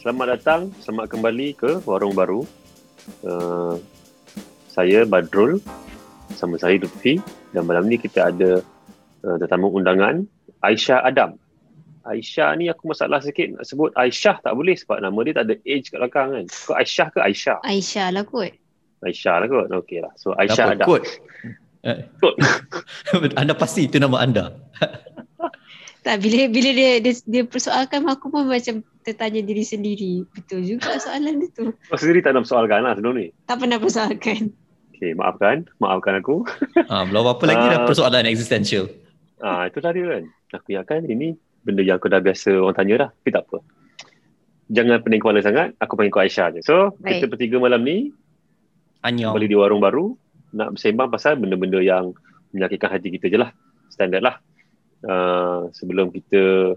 Selamat datang, selamat kembali ke Warung Baru. Uh, saya Badrul, sama saya Lutfi dan malam ni kita ada uh, tetamu undangan Aisyah Adam. Aisyah ni aku masalah sikit nak sebut Aisyah tak boleh sebab nama dia tak ada age kat belakang kan. Kau Aisyah ke Aisyah? Aisyah lah kot. Aisyah lah kot. Okey lah. So Aisyah Adam. Kot. Kot. anda pasti itu nama anda. Tak bila bila dia dia, dia persoalkan aku pun macam tertanya diri sendiri. Betul juga soalan dia tu. Kau sendiri tak nak persoalkan lah sebelum ni? Tak pernah persoalkan. Okay, maafkan. Maafkan aku. Ah, belum apa lagi dah Ah. persoalan existential. Ah, itu dah dia kan. Aku ingatkan ini benda yang aku dah biasa orang tanya dah. Tapi tak apa. Jangan pening kepala sangat. Aku panggil kau Aisyah je. So, kita Baik. bertiga malam ni Anyong. kembali di warung baru. Nak bersembang pasal benda-benda yang menyakitkan hati kita je lah. Standard lah. Uh, sebelum kita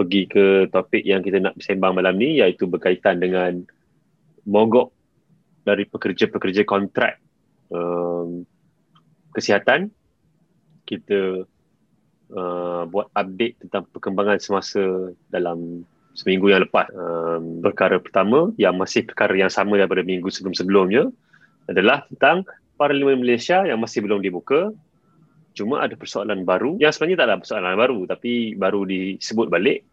pergi ke topik yang kita nak bersembang malam ni iaitu berkaitan dengan mogok dari pekerja-pekerja kontrak um, kesihatan kita uh, buat update tentang perkembangan semasa dalam seminggu yang lepas. Um, perkara pertama yang masih perkara yang sama daripada minggu sebelum-sebelumnya adalah tentang Parlimen Malaysia yang masih belum dibuka. Cuma ada persoalan baru yang sebenarnya tak ada persoalan baru tapi baru disebut balik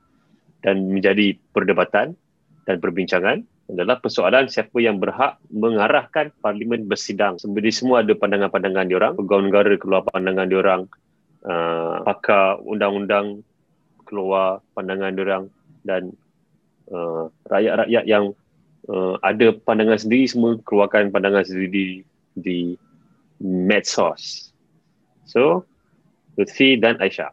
dan menjadi perdebatan dan perbincangan adalah persoalan siapa yang berhak mengarahkan parlimen bersidang. Sebenarnya semua ada pandangan-pandangan diorang. Pegawai negara keluar pandangan diorang. Uh, pakar undang-undang keluar pandangan diorang dan uh, rakyat-rakyat yang uh, ada pandangan sendiri semua keluarkan pandangan sendiri di, di medsos. So, Lutfi dan Aisyah,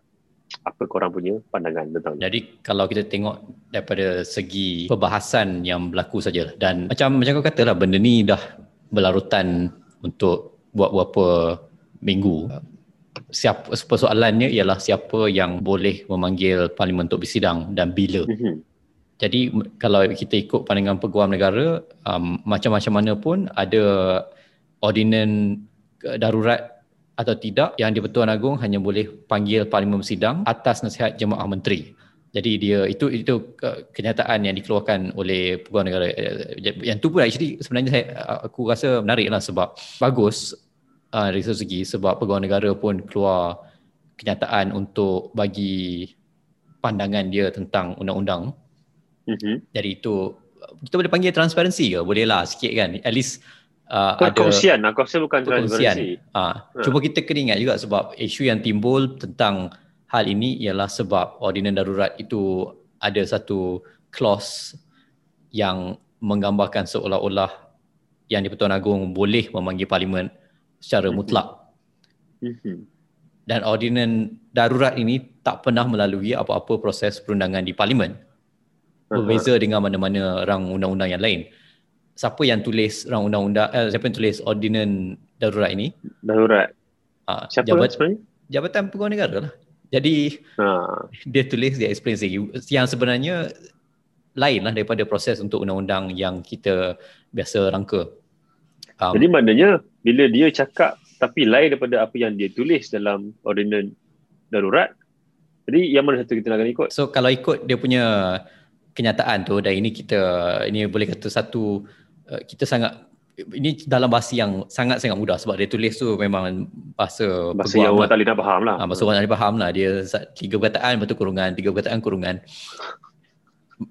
apa korang punya pandangan tentang ni? Jadi kalau kita tengok daripada segi perbahasan yang berlaku saja dan macam macam kau kata lah benda ni dah berlarutan untuk buat beberapa minggu. Siapa persoalannya ialah siapa yang boleh memanggil parlimen untuk bersidang dan bila. Mhm. Jadi kalau kita ikut pandangan peguam negara um, macam-macam mana pun ada ordinan darurat atau tidak yang di-Pertuan Agong hanya boleh panggil parlimen bersidang atas nasihat jemaah menteri. Jadi dia itu itu uh, kenyataan yang dikeluarkan oleh peguam negara. Uh, Yang tu pun actually sebenarnya saya uh, aku rasa menarik lah sebab bagus uh, dari segi sebab peguam negara pun keluar kenyataan untuk bagi pandangan dia tentang undang-undang Mhm. jadi itu kita boleh panggil transparansi ke? Boleh lah sikit kan. At least uh, ada Perkongsian, aku rasa bukan transparansi. Ah, Ha. Cuma kita kena ingat juga sebab isu yang timbul tentang hal ini ialah sebab ordinan darurat itu ada satu clause yang menggambarkan seolah-olah yang di Pertuan Agong boleh memanggil parlimen secara Mhm. mutlak Mhm. dan ordinan darurat ini tak pernah melalui apa-apa proses perundangan di parlimen berbeza dengan mana-mana rang undang-undang yang lain. Siapa yang tulis rang undang-undang eh, siapa yang tulis ordinan darurat ini? Darurat. Ah, Siapa jabat, sebenarnya? Jabatan Pegawai Negara lah. Jadi Ha. dia tulis dia explain lagi yang sebenarnya lain lah daripada proses untuk undang-undang yang kita biasa rangka. Um, Jadi maknanya bila dia cakap tapi lain daripada apa yang dia tulis dalam ordinan darurat, jadi yang mana satu kita nak ikut? So kalau ikut dia punya kenyataan tu dan ini kita ini boleh kata satu uh, kita sangat ini dalam bahasa yang sangat-sangat mudah sebab dia tulis tu memang bahasa Bahasa yang orang tak boleh nak faham lah. Ah, bahasa orang tak boleh faham lah. Dia tiga perkataan betul kurungan tiga perkataan kurungan.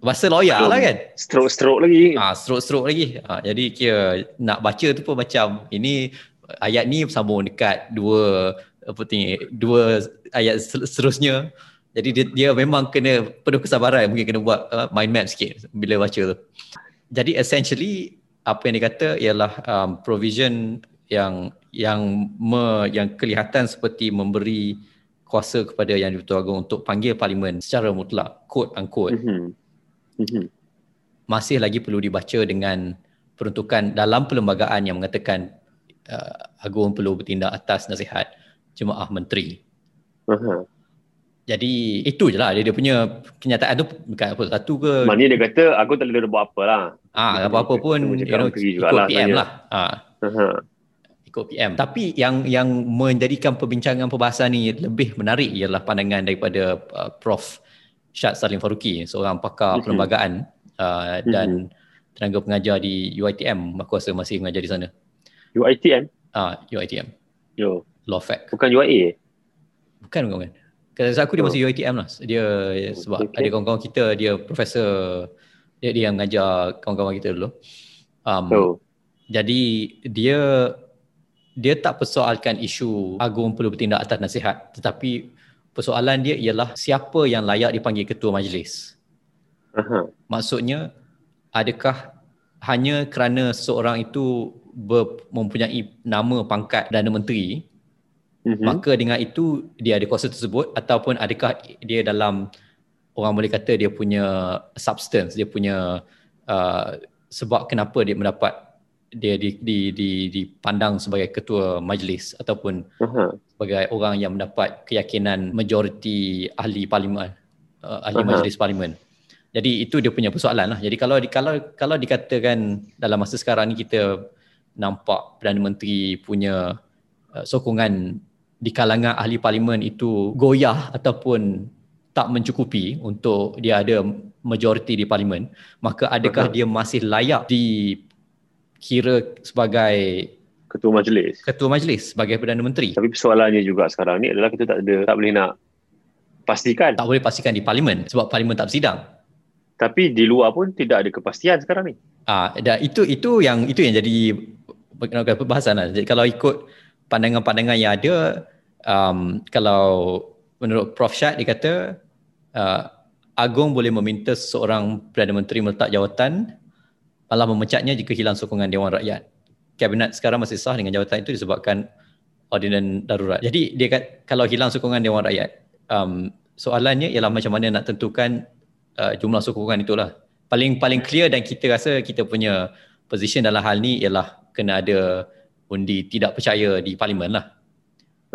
Bahasa lawyer lah kan? Stroke-stroke lagi. ah stroke-stroke lagi. Ah, jadi kira nak baca tu pun macam ini ayat ni sambung dekat dua apa ni dua ayat seterusnya. Jadi dia, dia memang kena penuh kesabaran mungkin kena buat uh, mind map sikit bila baca tu. Jadi essentially apa yang dikata ialah um, provision yang yang me, yang kelihatan seperti memberi kuasa kepada yang di-Pertuan Agong untuk panggil parlimen secara mutlak quote unquote Mhm. Mhm. masih lagi perlu dibaca dengan peruntukan dalam perlembagaan yang mengatakan uh, Agung perlu bertindak atas nasihat jemaah menteri. Aha. Jadi itu je lah dia, dia punya kenyataan tu bukan apa satu ke Maknanya dia kata aku tak boleh buat apa lah. ah apa-apa pun you know, ikut jugalah PM lah. Ah Aha. ikut PM. Tapi yang yang menjadikan perbincangan perbahasan ni lebih menarik ialah pandangan daripada uh, Prof Syed Salim Faruqi, seorang pakar Mhm. perlembagaan uh, dan tenaga pengajar di UiTM aku rasa masih mengajar di sana. UiTM? Ah, uh, UiTM. Yo. Law Fact. Bukan UIA? Bukan, bukan. bukan. Kalau aku dia oh. masih UiTM lah. Dia sebab okay. ada kawan-kawan kita dia profesor dia dia yang mengajar kawan-kawan kita dulu. Um, oh. Jadi dia dia tak persoalkan isu agung perlu bertindak atas nasihat tetapi persoalan dia ialah siapa yang layak dipanggil ketua majlis. Uh-huh. Maksudnya adakah hanya kerana seseorang itu ber, mempunyai nama pangkat Perdana Menteri uh-huh. maka dengan itu dia ada kuasa tersebut ataupun adakah dia dalam orang boleh kata dia punya substance dia punya uh, sebab kenapa dia mendapat dia di, di, di, dipandang sebagai ketua majlis ataupun uh-huh. sebagai orang yang mendapat keyakinan majoriti ahli parlimen uh, ahli uh-huh. majlis parlimen. Jadi itu dia punya persoalan lah. Jadi kalau kalau kalau dikatakan dalam masa sekarang ni kita nampak Perdana Menteri punya uh, sokongan di kalangan ahli parlimen itu goyah ataupun tak mencukupi untuk dia ada majoriti di parlimen, maka adakah uh-huh. dia masih layak di kira sebagai ketua majlis. Ketua majlis sebagai perdana menteri. Tapi persoalannya juga sekarang ni adalah kita tak ada tak boleh nak pastikan. Tak boleh pastikan di parlimen sebab parlimen tak bersidang. Tapi di luar pun tidak ada kepastian sekarang ni. Ah, dan itu itu yang itu yang jadi perbahasan lah. Jadi kalau ikut pandangan-pandangan yang ada, um, kalau menurut Prof Syed dia kata uh, Agong boleh meminta seorang Perdana Menteri meletak jawatan malah memecatnya jika hilang sokongan Dewan Rakyat. Kabinet sekarang masih sah dengan jawatan itu disebabkan ordinan darurat. Jadi dia kata kalau hilang sokongan Dewan Rakyat, um, soalannya ialah macam mana nak tentukan uh, jumlah sokongan itulah. Paling paling clear dan kita rasa kita punya position dalam hal ni ialah kena ada undi tidak percaya di parlimen lah.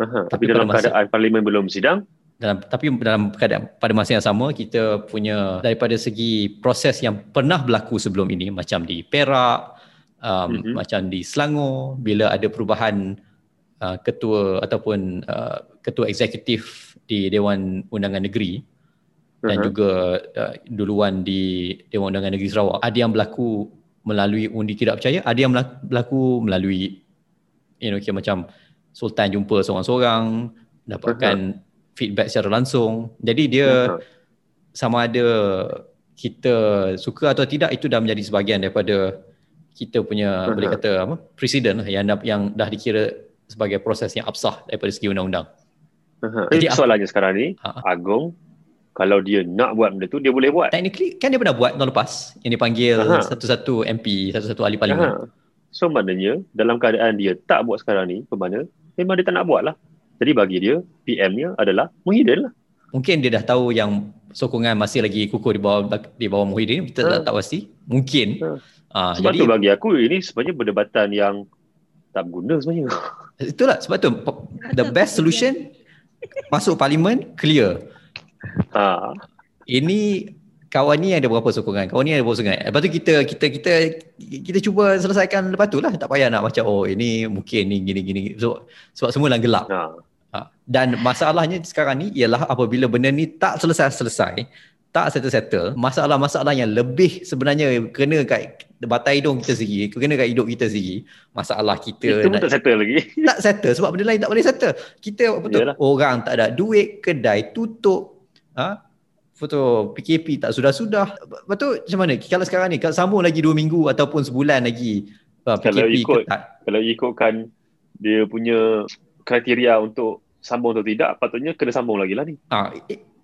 Aha, tapi, tapi dalam masa, keadaan parlimen belum sidang, dalam tapi dalam keadaan pada masa yang sama kita punya daripada segi proses yang pernah berlaku sebelum ini macam di Perak um, mm-hmm. macam di Selangor bila ada perubahan uh, ketua ataupun uh, ketua eksekutif di Dewan Undangan Negeri uh-huh. dan juga uh, duluan di Dewan Undangan Negeri Sarawak ada yang berlaku melalui undi tidak percaya ada yang berlaku melalui you know kira macam sultan jumpa seorang-seorang dapatkan uh-huh feedback secara langsung. Jadi dia uh-huh. sama ada kita suka atau tidak itu dah menjadi sebahagian daripada kita punya uh-huh. boleh kata apa presiden lah yang yang dah dikira sebagai proses yang absah daripada segi undang-undang. Uh-huh. Jadi soalannya sekarang ni uh-huh. Agong kalau dia nak buat benda tu dia boleh buat. Technically kan dia pernah buat tahun lepas yang dipanggil uh-huh. satu-satu MP, satu-satu ahli parlimen. Uh-huh. So maknanya dalam keadaan dia tak buat sekarang ni, bermakna memang dia tak nak buat lah. Jadi bagi dia, PM-nya adalah Muhyiddin lah. Mungkin dia dah tahu yang sokongan masih lagi kukuh di bawah di bawah Muhyiddin. Kita ha. tak pasti. Mungkin. Ha. Ha, sebab jadi, tu bagi aku ini sebenarnya perdebatan yang tak guna sebenarnya. Itulah sebab tu the best solution masuk parlimen clear. Ha. Ini kawan ni ada berapa sokongan kawan ni ada berapa sokongan lepas tu kita kita kita kita cuba selesaikan lepas tu lah tak payah nak macam oh ini mungkin ni gini gini so, sebab semua dalam gelap ha. Ha. Dan masalahnya sekarang ni ialah apabila benda ni tak selesai-selesai, tak settle-settle, masalah-masalah yang lebih sebenarnya kena kat batai hidung kita sendiri, kena kat hidup kita sendiri, masalah kita Itu nak, tak settle lagi. Tak settle sebab benda lain tak boleh settle. Kita betul Yalah. orang tak ada duit, kedai tutup, ha? Foto PKP tak sudah-sudah. Betul macam mana? Kalau sekarang ni, kalau sambung lagi dua minggu ataupun sebulan lagi PKP kalau ikut, ketat. Kalau ikutkan dia punya kriteria untuk sambung atau tidak patutnya kena sambung lagi lah ni. Ah,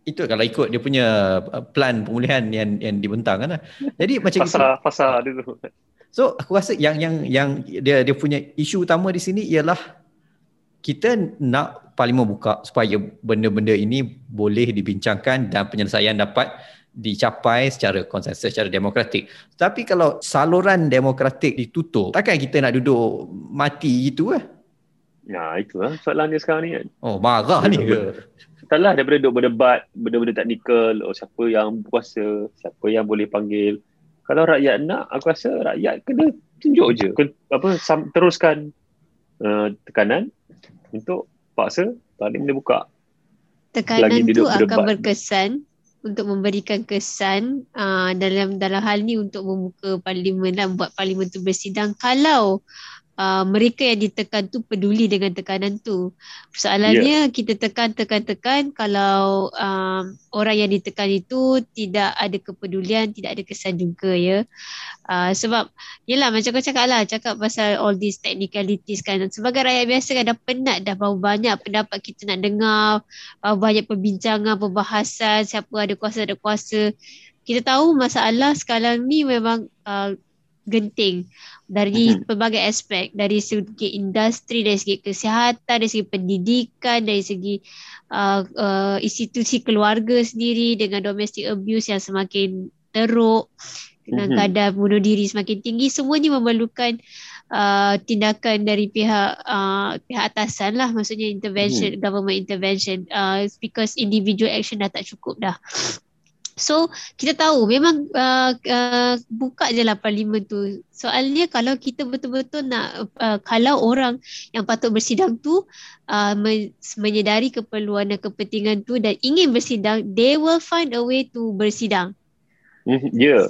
itu kalau ikut dia punya uh, plan pemulihan yang yang dibentang kan. Lah. Jadi macam fasa, itu. Fasa dia tu. So aku rasa yang yang yang dia dia punya isu utama di sini ialah kita nak parlimen buka supaya benda-benda ini boleh dibincangkan dan penyelesaian dapat dicapai secara konsensus secara demokratik. Tapi kalau saluran demokratik ditutup, takkan kita nak duduk mati gitu eh? Ya, itu lah soalan dia sekarang ni kan. Oh, marah ni ke? Taklah daripada duduk berdebat, benda-benda teknikal, oh siapa yang berkuasa, siapa yang boleh panggil. Kalau rakyat nak, aku rasa rakyat kena tunjuk je. Apa, sam, teruskan uh, tekanan untuk paksa tadi boleh buka. Tekanan tu akan berkesan untuk memberikan kesan uh, dalam dalam hal ni untuk membuka parlimen dan buat parlimen tu bersidang kalau uh, mereka yang ditekan tu peduli dengan tekanan tu. Persoalannya yeah. kita tekan tekan tekan kalau um, orang yang ditekan itu tidak ada kepedulian, tidak ada kesan juga ya. Uh, sebab yalah macam kau cakap lah cakap pasal all these technicalities kan. Sebagai rakyat biasa kan dah penat dah berapa banyak pendapat kita nak dengar, uh, banyak perbincangan, perbahasan, siapa ada kuasa ada kuasa. Kita tahu masalah sekarang ni memang uh, genting dari uh-huh. pelbagai aspek dari segi industri dari segi kesihatan dari segi pendidikan dari segi uh, uh, institusi keluarga sendiri dengan domestic abuse yang semakin teruk dengan uh-huh. kadar bunuh diri semakin tinggi semuanya memerlukan uh, tindakan dari pihak uh, pihak atasan lah maksudnya intervention uh-huh. government intervention uh, because individual action dah tak cukup dah So kita tahu memang uh, uh, buka je lah parlimen tu. Soalnya kalau kita betul-betul nak uh, kalau orang yang patut bersidang tu uh, menyedari keperluan dan kepentingan tu dan ingin bersidang, they will find a way to bersidang. Ya. Yeah.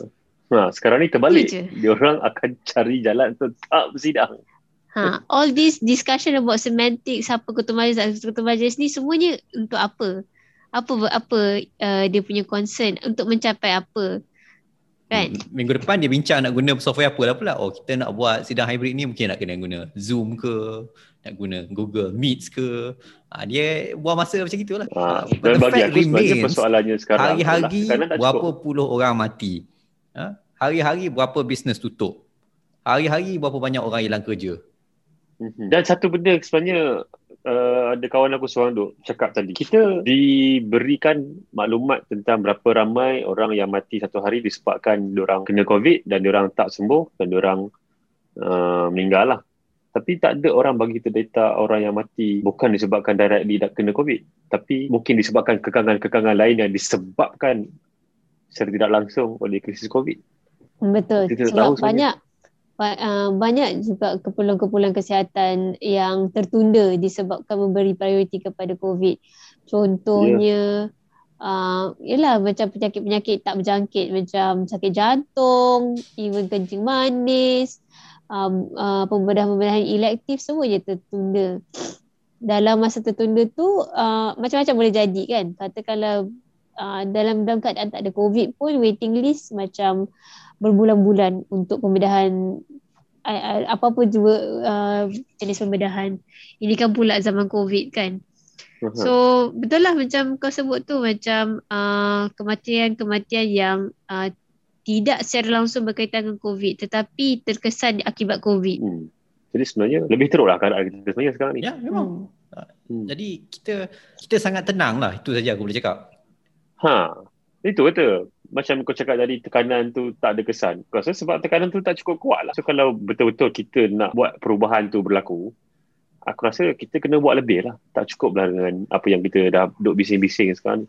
Ha, sekarang ni terbalik. Dia orang akan cari jalan untuk tak bersidang. Ha, all this discussion about semantics, siapa ketua majlis, ketua majlis ni semuanya untuk apa? Apa apa uh, dia punya concern untuk mencapai apa? Kan? Hmm, minggu depan dia bincang nak guna software apa lah pula. Oh kita nak buat sidang hybrid ni mungkin nak kena guna zoom ke nak guna google meets ke. Ha, dia buang masa macam gitulah. Ha, dan bagi aku sebenarnya persoalannya sekarang hari-hari berapa puluh orang mati? Ha? hari-hari berapa bisnes tutup? Hari-hari berapa banyak orang hilang kerja? Mhm. dan satu benda sebenarnya uh, ada kawan aku seorang duk cakap tadi kita diberikan maklumat tentang berapa ramai orang yang mati satu hari disebabkan orang kena covid dan orang tak sembuh dan orang uh, meninggal lah. Tapi tak ada orang bagi kita data orang yang mati bukan disebabkan directly dah kena covid tapi mungkin disebabkan kekangan-kekangan lain yang disebabkan secara tidak langsung oleh krisis covid. Betul. Kita sebab tahu banyak banyak juga keperluan-keperluan kesihatan yang tertunda disebabkan memberi prioriti kepada COVID. Contohnya, yeah. uh, ialah macam penyakit-penyakit tak berjangkit macam sakit jantung, even kencing manis, um, uh, pembedahan-pembedahan elektif semuanya tertunda. Dalam masa tertunda tu uh, macam-macam boleh jadi kan. Katakanlah uh, dalam dalam keadaan tak ada COVID pun waiting list macam berbulan-bulan untuk pembedahan apa-apa juga uh, jenis pembedahan. Ini kan pula zaman COVID kan. Uh-huh. So betul lah macam kau sebut tu macam uh, kematian-kematian yang uh, tidak secara langsung berkaitan dengan COVID tetapi terkesan akibat COVID. Hmm. Jadi sebenarnya lebih teruk lah keadaan kita sebenarnya sekarang ni. Ya memang. Hmm. hmm. Jadi kita kita sangat tenang lah itu saja aku boleh cakap. Ha, itu betul macam kau cakap tadi tekanan tu tak ada kesan. Kau rasa sebab tekanan tu tak cukup kuat lah. So kalau betul-betul kita nak buat perubahan tu berlaku, aku rasa kita kena buat lebih lah. Tak cukup lah dengan apa yang kita dah duduk bising-bising sekarang.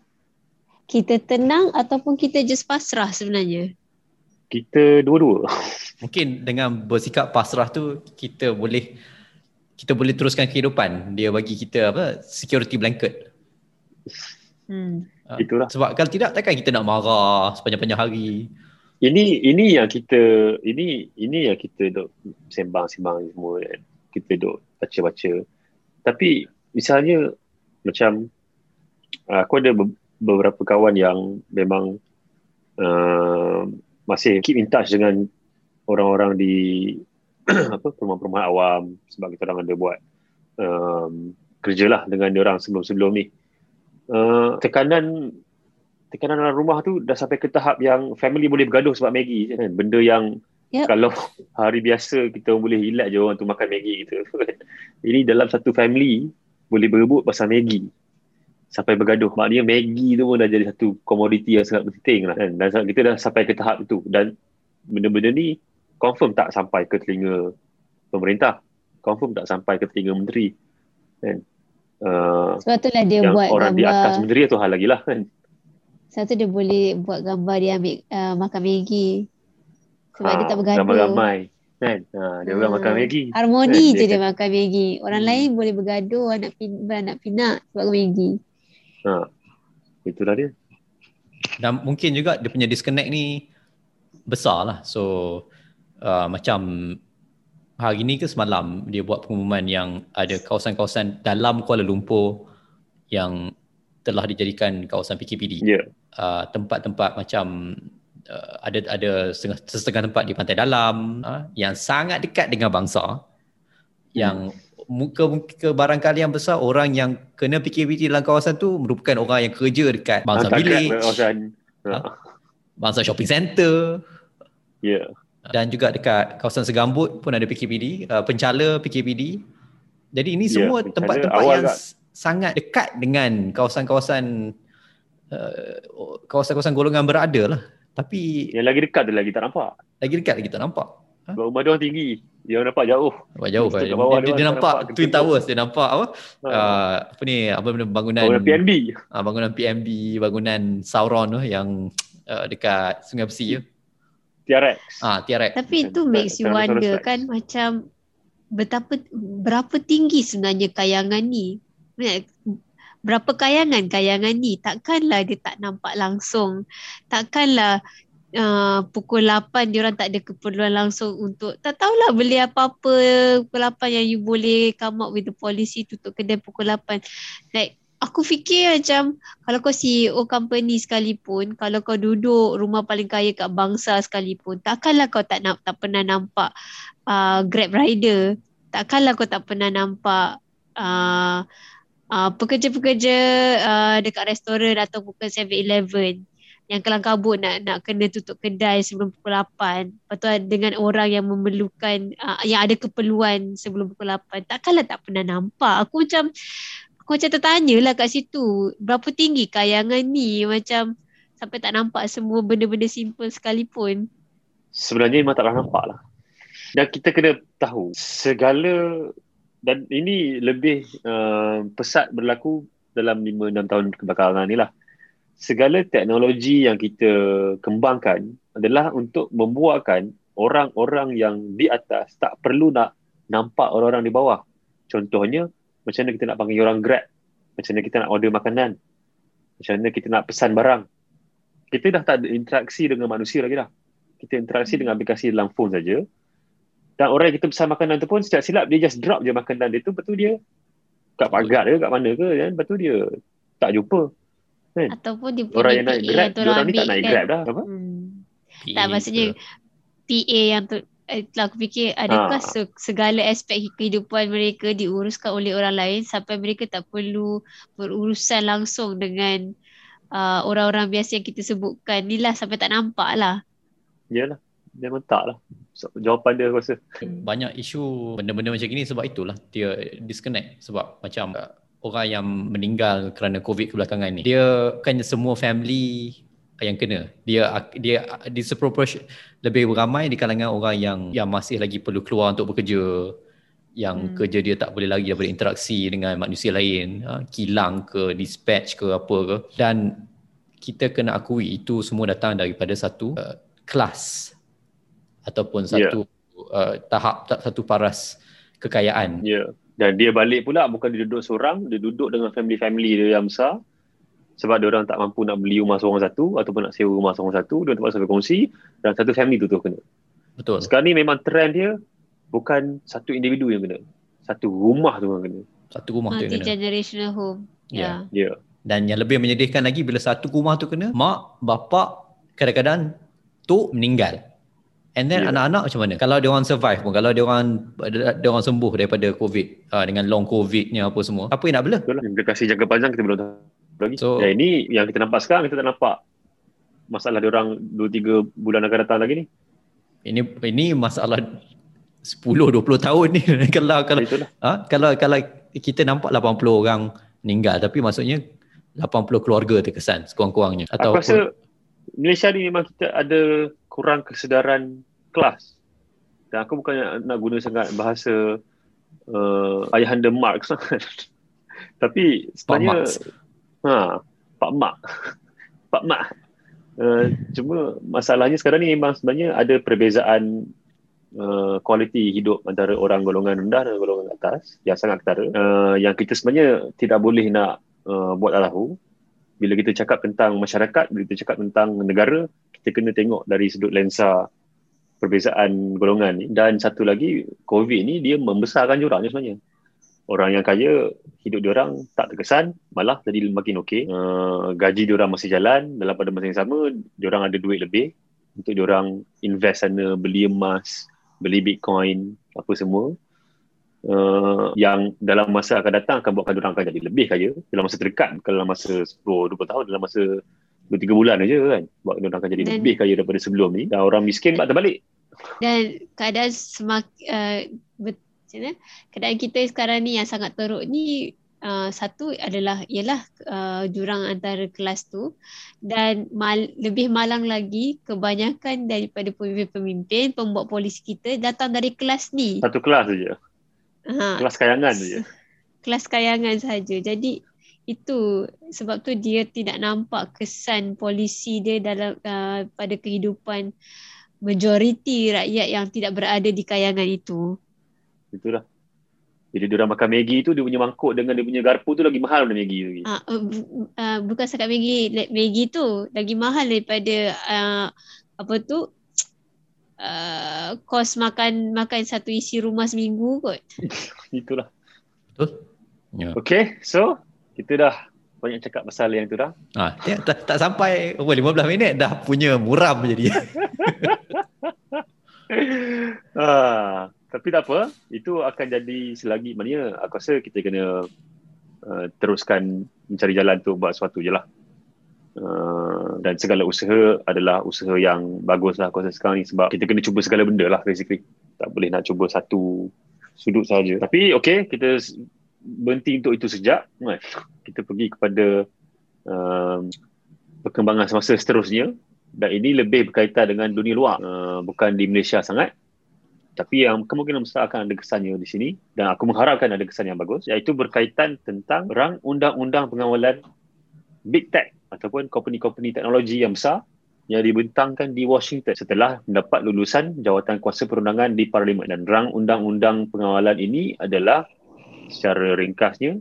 Kita tenang ataupun kita just pasrah sebenarnya? Kita dua-dua. Mungkin dengan bersikap pasrah tu kita boleh kita boleh teruskan kehidupan. Dia bagi kita apa security blanket. Hmm. Ah. Itulah. Sebab kalau tidak takkan kita nak marah sepanjang-panjang hari. Ini ini yang kita ini ini yang kita dok sembang-sembang semua kan. Kita dok baca-baca. Tapi misalnya macam ah, aku ada beberapa kawan yang memang uh, masih keep in touch dengan orang-orang di apa perumahan-perumahan awam sebab kita orang ada buat um, kerjalah dengan dia orang sebelum-sebelum ni. Uh, tekanan tekanan dalam rumah tu dah sampai ke tahap yang family boleh bergaduh sebab Maggi kan? Benda yang yep. kalau hari biasa kita boleh hilat je orang tu makan Maggi gitu. Ini dalam satu family boleh berebut pasal Maggi. Sampai bergaduh. Maknanya Maggi tu pun dah jadi satu komoditi yang sangat penting lah kan? Dan kita dah sampai ke tahap itu dan benda-benda ni confirm tak sampai ke telinga pemerintah. Confirm tak sampai ke telinga menteri kan Uh, Sebab tu lah dia yang buat orang gambar. di atas menteri tu hal lagi lah kan. Sebab tu dia boleh buat gambar dia ambil uh, makan Maggi. Sebab ha, dia tak bergaduh. Gambar ramai. Kan? Ha, dia orang makan Maggi. Harmoni kan? je dia, dia makan Maggi. Orang hmm. lain boleh bergaduh anak pin, beranak pinak sebab Maggi. Ha. Itulah dia. Dan mungkin juga dia punya disconnect ni besar lah. So uh, macam hari ni ke semalam dia buat pengumuman yang ada kawasan-kawasan dalam Kuala Lumpur yang telah dijadikan kawasan PKPD. Ya. Uh, tempat-tempat macam uh, ada ada setengah, setengah tempat di pantai dalam uh, yang sangat dekat dengan bangsa yang muka muka barangkali yang besar orang yang kena PKPD dalam kawasan tu merupakan orang yang kerja dekat bangsa Hantar village, kawasan. Ha? Ha. bangsa shopping center Ya. Dan juga dekat kawasan Segambut pun ada PKPD, uh, pencala PKPD. Jadi ini Ya, semua Penchala tempat-tempat yang kat. s- sangat dekat dengan kawasan-kawasan uh, kawasan-kawasan golongan berada lah. Tapi Yang lagi dekat tu lagi tak nampak. lagi dekat lagi tak nampak. Sebab rumah dia orang tinggi. Dia orang nampak jauh. Nampak jauh Dia, bawah dia, dia dia nampak nampak Twin. Towers, dia nampak apa? Ha. Uh, apa ni apa benda bangunan Bangunan PNB. uh, bangunan PMB, bangunan Sauron tu yang uh, dekat Sungai Besi tu. TRX. Ah, TRX. Tapi itu makes you wonder kan macam betapa berapa tinggi sebenarnya kayangan ni. Berapa kayangan kayangan ni? Takkanlah dia tak nampak langsung. Takkanlah uh, pukul 8 dia orang tak ada keperluan langsung untuk tak tahulah beli apa-apa pukul 8 yang you boleh come up with the policy tutup kedai pukul 8. Like aku fikir macam kalau kau CEO company sekalipun, kalau kau duduk rumah paling kaya kat bangsa sekalipun, takkanlah kau tak nak tak pernah nampak uh, Grab rider. Takkanlah kau tak pernah nampak uh, uh, pekerja-pekerja uh, dekat restoran atau bukan 7-Eleven yang kelang kabut nak nak kena tutup kedai sebelum pukul 8. Lepas tu dengan orang yang memerlukan uh, yang ada keperluan sebelum pukul 8. Takkanlah tak pernah nampak. Aku macam aku macam tertanya lah kat situ berapa tinggi kayangan ni macam sampai tak nampak semua benda-benda simple sekalipun. Sebenarnya memang tak nampak lah. Dan kita kena tahu segala dan ini lebih uh, pesat berlaku dalam 5-6 tahun kebelakangan ni lah. Segala teknologi yang kita kembangkan adalah untuk membuatkan orang-orang yang di atas tak perlu nak nampak orang-orang di bawah. Contohnya, macam mana kita nak panggil orang Grab? Macam mana kita nak order makanan? Macam mana kita nak pesan barang? Kita dah tak ada interaksi dengan manusia lagi dah. Kita interaksi dengan aplikasi dalam phone saja. Dan orang yang kita pesan makanan tu pun setiap silap dia just drop je makanan dia tu. Betul dia kat pagar ke kat mana ke kan. Betul dia tak jumpa. Ataupun dia Orang yang naik Grab, dia orang ni tak naik kan. Grab dah. Apa? Hmm. Tak, maksudnya. PA yang tu aku fikir adakah Ha. se- segala aspek kehidupan mereka diuruskan oleh orang lain sampai mereka tak perlu berurusan langsung dengan uh, orang-orang biasa yang kita sebutkan ni lah sampai tak nampak lah. Yalah. Memang tak lah. So, jawapan dia aku rasa. banyak isu benda-benda macam gini sebab itulah dia disconnect sebab macam uh, orang yang meninggal kerana covid kebelakangan ni dia bukan semua family yang kena dia dia disproportion lebih ramai di kalangan orang yang yang masih lagi perlu keluar untuk bekerja yang Hmm. kerja dia tak boleh lagi daripada interaksi dengan manusia lain ha, kilang ke dispatch ke apa ke dan kita kena akui itu semua datang daripada satu uh, kelas ataupun Ya. satu uh, tahap satu paras kekayaan. Ya. Dan dia balik pula bukan dia duduk seorang, dia duduk dengan family-family dia yang besar. Sebab dia orang tak mampu nak beli rumah seorang satu ataupun nak sewa rumah seorang satu, dia terpaksa berkongsi dan satu family tu tu kena. Betul. Sekarang ni memang trend dia bukan satu individu yang kena. Satu rumah tu yang kena. Satu rumah tu yang Multi kena. generational home. Ya. Ya. Ya. Dan yang lebih menyedihkan lagi bila satu rumah tu kena, mak, bapak kadang-kadang tu meninggal. And then Ya. anak-anak macam mana? Kalau dia orang survive pun, kalau dia orang dia orang sembuh daripada covid uh, dengan long covidnya apa semua, apa yang nak bela? Betul lah. Implikasi jangka panjang kita belum tahu lagi. So- Dan ini yang kita nampak sekarang, kita tak nampak masalah dia orang 2-3 bulan akan datang lagi ni. Ini ini masalah 10 20 tahun ni kalau kalau Itulah. ha, kalau kalau kita nampak 80 orang meninggal tapi maksudnya 80 keluarga terkesan sekurang-kurangnya atau Aku rasa Malaysia ni memang kita ada kurang kesedaran kelas. Dan aku bukan nak, nak guna sangat bahasa uh, ayahanda Marx. Tapi sebenarnya Marx. Ha, Pak Mak. Pak Mak. Uh, cuma masalahnya sekarang ni memang sebenarnya ada perbezaan uh, kualiti hidup antara orang golongan rendah dan golongan atas yang sangat ketara uh, yang kita sebenarnya tidak boleh nak uh, buat alahu bila kita cakap tentang masyarakat, bila kita cakap tentang negara, kita kena tengok dari sudut lensa perbezaan golongan ni. Dan satu lagi, COVID ni dia membesarkan jurang sebenarnya. Orang yang kaya, hidup diorang tak terkesan, malah jadi makin okey. Uh, gaji diorang masih jalan, dalam pada masa yang sama, diorang ada duit lebih untuk diorang invest sana, beli emas, beli bitcoin, apa semua. Uh, yang dalam masa akan datang akan buatkan diorang akan jadi lebih kaya dalam masa terdekat kalau dalam masa 10 20 tahun dalam masa 2 3 bulan aja kan buat diorang akan jadi dan, lebih kaya daripada sebelum ni dan orang miskin buat terbalik dan keadaan semakin uh, bet- keadaan kita sekarang ni yang sangat teruk ni uh, satu adalah ialah uh, jurang antara kelas tu dan mal, lebih malang lagi kebanyakan daripada pemimpin-pemimpin pembuat polisi kita datang dari kelas ni satu kelas saja Ha. Kelas kayangan saja. Kelas kayangan saja. Jadi itu sebab tu dia tidak nampak kesan polisi dia dalam uh, pada kehidupan majoriti rakyat yang tidak berada di kayangan itu. Itulah. Jadi dia orang makan Maggi tu dia punya mangkuk dengan dia punya garpu tu lagi mahal daripada Maggi lagi. uh, uh, bukan sekat Maggi, Maggi tu lagi mahal daripada uh, apa tu Uh, kos makan makan satu isi rumah seminggu kot. Itulah. Betul. Yeah. Okay, so kita dah banyak cakap pasal yang tu dah. Ah, tak, tak, tak sampai oh, 15 minit dah punya muram jadi. ah, tapi tak apa, itu akan jadi selagi maknanya aku rasa kita kena uh, teruskan mencari jalan tu buat sesuatu je lah. Uh, dan segala usaha adalah usaha yang bagus lah kuasa sekarang ni sebab kita kena cuba segala benda lah basically. Tak boleh nak cuba satu sudut saja tapi okay kita berhenti untuk itu sejak. Kan? kita pergi kepada uh, perkembangan semasa seterusnya. Dan ini lebih berkaitan dengan dunia luar. Uh, bukan di Malaysia sangat tapi yang kemungkinan besar akan ada kesannya di sini. Dan aku mengharapkan ada kesan yang bagus. Iaitu berkaitan tentang rang undang-undang pengawalan big tech ataupun company-company teknologi yang besar yang dibentangkan di Washington setelah mendapat lulusan jawatan kuasa perundangan di Parlimen. Dan rang undang-undang pengawalan ini adalah secara ringkasnya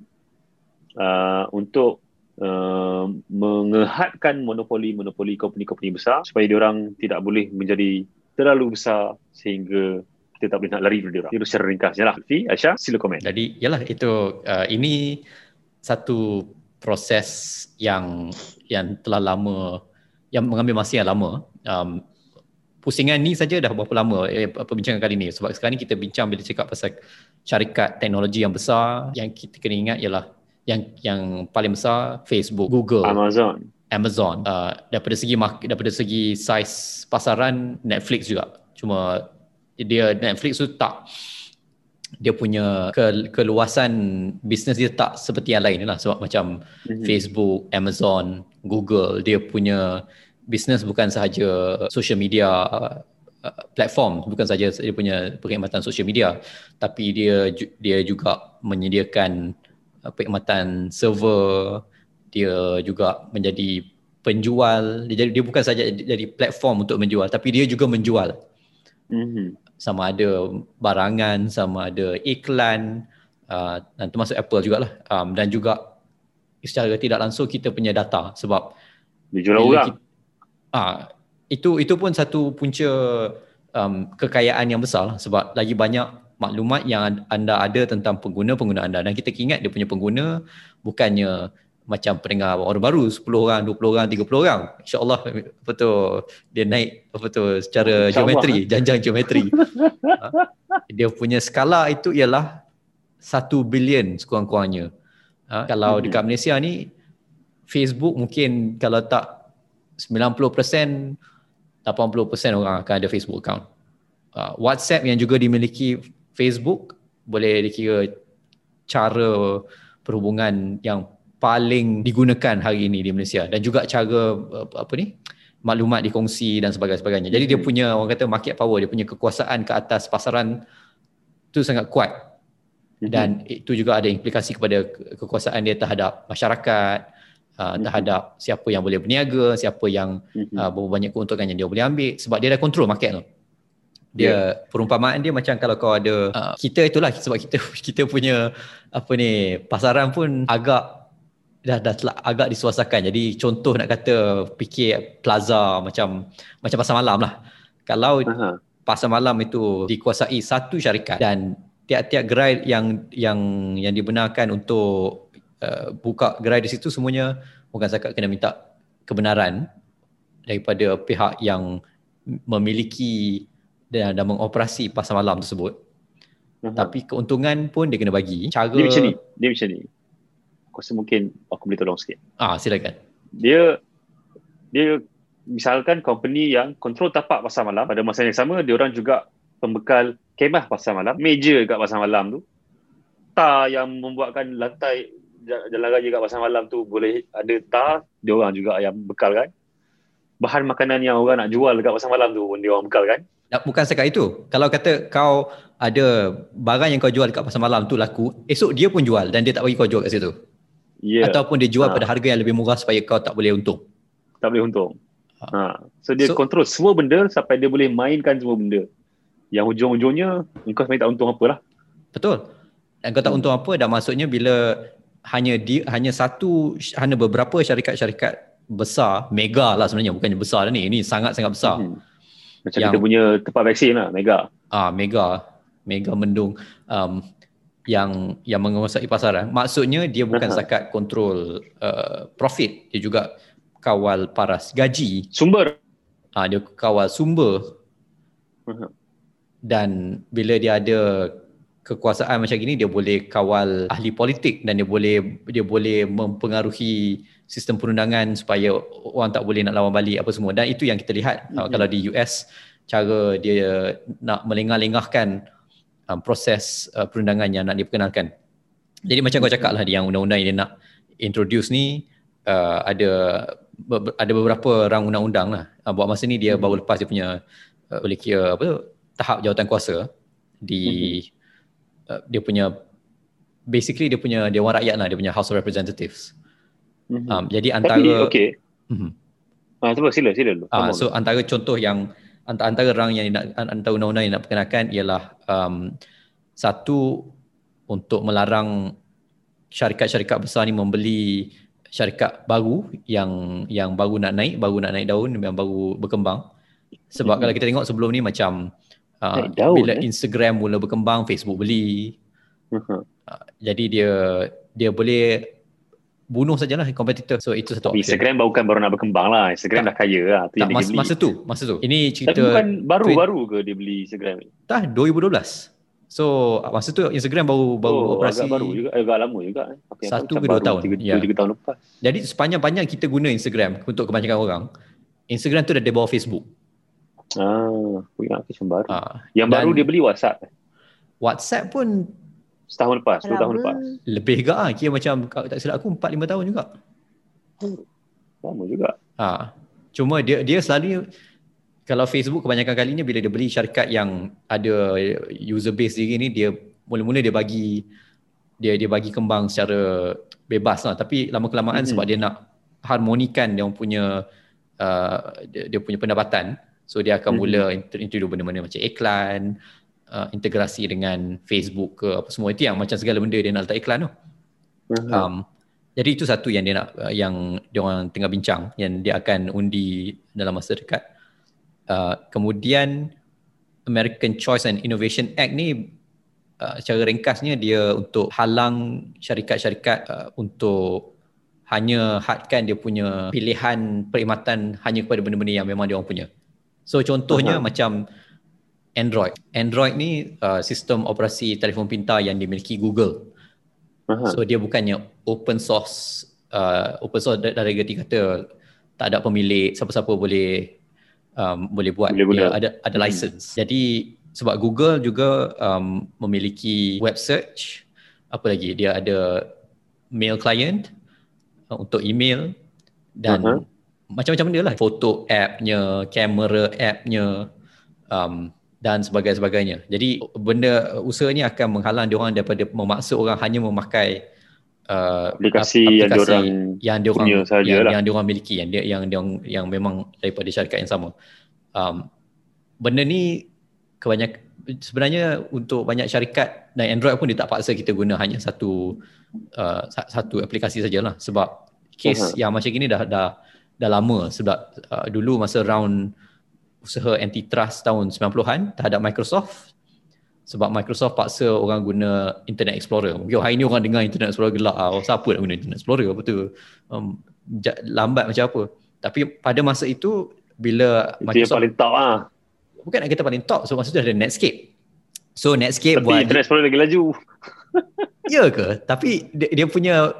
uh, untuk uh, mengehadkan monopoli-monopoli company-company besar supaya diorang tidak boleh menjadi terlalu besar sehingga kita tak boleh nak lari dari diorang. Itu secara ringkasnya lah. Fi, Aisyah, sila komen. Jadi, yalah itu uh, ini satu proses yang yang telah lama yang mengambil masa yang lama um, pusingan ni saja dah berapa lama eh, perbincangan kali ni sebab sekarang ni kita bincang bila cakap pasal syarikat teknologi yang besar yang kita kena ingat ialah yang yang paling besar Facebook, Google, Amazon. Amazon. Uh, daripada segi market, daripada segi size pasaran Netflix juga. Cuma dia Netflix tu tak. Dia punya ke, keluasan bisnes dia tak seperti yang lain lah. Sebab macam mm-hmm. Facebook, Amazon, Google dia punya bisnes bukan sahaja social media uh, platform. Bukan sahaja dia punya perkhidmatan social media. Tapi dia dia juga menyediakan uh, perkhidmatan server. Dia juga menjadi penjual. Dia dia bukan sahaja jadi platform untuk menjual tapi dia juga menjual mm-hmm sama ada barangan, sama ada iklan uh, dan termasuk Apple jugalah. Um, dan juga secara tidak langsung kita punya data sebab dijual orang. Kita, uh, itu itu pun satu punca um, kekayaan yang besar lah, sebab lagi banyak maklumat yang anda ada tentang pengguna-pengguna anda dan kita ingat dia punya pengguna bukannya macam pendengar orang baru 10 orang 20 orang 30 orang insyaallah betul dia naik betul secara geometri janjang geometri ha? dia punya skala itu ialah 1 bilion sekurang-kurangnya ha? kalau hmm. dekat Malaysia ni Facebook mungkin kalau tak 90% 80% orang akan ada Facebook account uh, WhatsApp yang juga dimiliki Facebook boleh dikira cara perhubungan yang paling digunakan hari ini di Malaysia dan juga cara apa ni maklumat dikongsi dan sebagainya. Jadi dia punya orang kata market power, dia punya kekuasaan ke atas pasaran tu sangat kuat. Hmm. Dan itu juga ada implikasi kepada kekuasaan dia terhadap masyarakat, uh, terhadap siapa yang boleh berniaga, siapa yang uh, berapa banyak keuntungan yang dia boleh ambil sebab dia dah kontrol market tu. Dia yeah. perumpamaan dia macam kalau kau ada uh, kita itulah sebab kita kita punya apa ni pasaran pun agak dah dah telah agak disuasakan. Jadi contoh nak kata fikir plaza macam macam pasar malam lah. Kalau Aha. pasar malam itu dikuasai satu syarikat dan tiap-tiap gerai yang yang yang dibenarkan untuk uh, buka gerai di situ semuanya bukan zakat kena minta kebenaran daripada pihak yang memiliki dan, dan mengoperasi pasar malam tersebut. Aha. Tapi keuntungan pun dia kena bagi. Cara Dia macam ni. Dia macam ni. Aku rasa mungkin aku boleh tolong sikit. Ah silakan. Dia dia misalkan company yang kontrol tapak pasar malam pada masa yang sama dia orang juga pembekal kemah pasar malam, meja kat pasar malam tu. Tar yang membuatkan lantai jalan raya kat pasar malam tu boleh ada tar, dia orang juga yang bekalkan. Bahan makanan yang orang nak jual dekat pasar malam tu pun dia orang bekalkan. Tak, bukan sekat itu. Kalau kata kau ada barang yang kau jual dekat pasar malam tu laku, esok dia pun jual dan dia tak bagi kau jual kat situ. Yeah. Ataupun dia jual Ha. pada harga yang lebih murah supaya kau tak boleh untung. tak boleh untung. Ha. So dia So- kontrol semua benda sampai dia boleh mainkan semua benda. Yang ujung-ujungnya engkau sebenarnya tak untung apalah. Betul. Dan kau tak Hmm. untung apa dan maksudnya bila hanya di hanya satu hanya beberapa syarikat-syarikat besar, mega lah sebenarnya bukannya besar dah ni. Ini sangat-sangat besar. Hmm. Macam Yang- kita punya tempat vaksin lah, mega. Ah mega mega mendung um, yang yang menguasai pasaran. Maksudnya dia bukan Aha. zakat kontrol uh, profit, dia juga kawal paras gaji, Sumber. ah dia kawal sumber Aha. dan bila dia ada kekuasaan macam gini dia boleh kawal ahli politik dan dia boleh dia boleh mempengaruhi sistem perundangan supaya orang tak boleh nak lawan balik apa semua dan itu yang kita lihat mm-hmm. Mhm. kalau di US cara dia nak melengah-lengahkan um, proses uh, perundangan yang nak diperkenalkan. Jadi macam kau cakap lah yang undang-undang yang dia nak introduce ni uh, ada be- ada beberapa rang undang-undang lah. Uh, buat masa ni dia Mhm. baru lepas dia punya uh, boleh kira apa tu tahap jawatan kuasa di uh, dia punya basically dia punya Dewan Rakyat lah, dia punya House of Representatives. Mhm. Um, jadi Tapi, antara okay. Mhm. Ah, sila, sila dulu. Ah, on. so antara contoh yang antara, rang yang nak antara undang-undang yang nak perkenalkan ialah um, satu untuk melarang syarikat-syarikat besar ni membeli syarikat baru yang yang baru nak naik, baru nak naik daun, yang baru berkembang. Sebab Mhm. kalau kita tengok sebelum ni macam uh, daun, bila eh? Instagram mula berkembang, Facebook beli. Mhm. Jadi dia dia boleh bunuh sajalah kompetitor. So itu satu Tapi option. Instagram baru bukan baru nak berkembang lah. Instagram dah kaya lah. Tu tak, masa, masa tu, masa tu. Ini Tapi cerita bukan baru-baru ke dia beli Instagram ni? Dah 2012. So masa tu Instagram baru baru oh, operasi. agak baru juga, agak lama juga. eh. Apa yang Satu ke dua tahun, Tiga, ya. tiga tahun lepas. Jadi sepanjang panjang kita guna Instagram untuk kebanyakan orang, Instagram tu dah di bawah Facebook. Ah, ingat macam baru. Ah, yang dan- baru dia beli WhatsApp. WhatsApp pun Setahun lepas, dua tahun lepas. lebih juga ah, kira macam tak silap aku 4 5 tahun juga. Lama juga. Ha. Cuma dia dia selalu kalau Facebook kebanyakan kalinya bila dia beli syarikat yang ada user base dia ni dia mula-mula dia bagi dia dia bagi kembang secara bebas lah tapi lama kelamaan Mhm. sebab dia nak harmonikan dia punya uh, dia, dia punya pendapatan so dia akan Mhm. mula introduce benda-benda macam iklan uh, integrasi dengan Facebook ke apa semua itu yang macam segala benda dia nak letak iklan tu Mhm. Um, jadi itu satu yang dia nak uh, yang dia orang tengah bincang yang dia akan undi dalam masa dekat. Uh, kemudian American Choice and Innovation Act ni uh, secara ringkasnya dia untuk halang syarikat-syarikat uh, untuk hanya hadkan dia punya pilihan perkhidmatan hanya kepada benda-benda yang memang dia orang punya. So contohnya Aha. macam Android. Android ni uh, sistem operasi telefon pintar yang dimiliki Google. Aha. So dia bukannya open source uh, open source da- dari reti kata tak ada pemilik siapa-siapa boleh um, boleh buat Boleh guna. dia ada ada Hmm. license. Jadi sebab Google juga um, memiliki web search apa lagi dia ada mail client uh, untuk email dan Aha. macam-macam benda lah foto app-nya, kamera app-nya um, dan sebagainya-sebagainya. Jadi benda usaha ni akan menghalang diorang daripada memaksa orang hanya memakai uh, Aplikasi ap- yang diorang yang diorang punya sahaja yang, lah. yang diorang miliki yang dia yang yang yang memang daripada syarikat yang sama. Um, benda ni kebanyakan sebenarnya untuk banyak syarikat dan Android pun dia tak paksa kita guna hanya satu uh, satu aplikasi sajalah sebab case uh-huh. yang macam gini dah dah dah lama sebab uh, dulu masa round usaha antitrust tahun 90-an terhadap Microsoft sebab Microsoft paksa orang guna Internet Explorer. Mungkin hari ni orang dengar Internet Explorer gelak ah. Oh, siapa nak guna Internet Explorer apa tu? Um, lambat macam apa. Tapi pada masa itu bila itu Microsoft yang paling top ah. Bukan nak kata paling top. So maksudnya ada Netscape. So Netscape Tapi buat Internet Explorer lagi laju. ya ke? Tapi dia, dia punya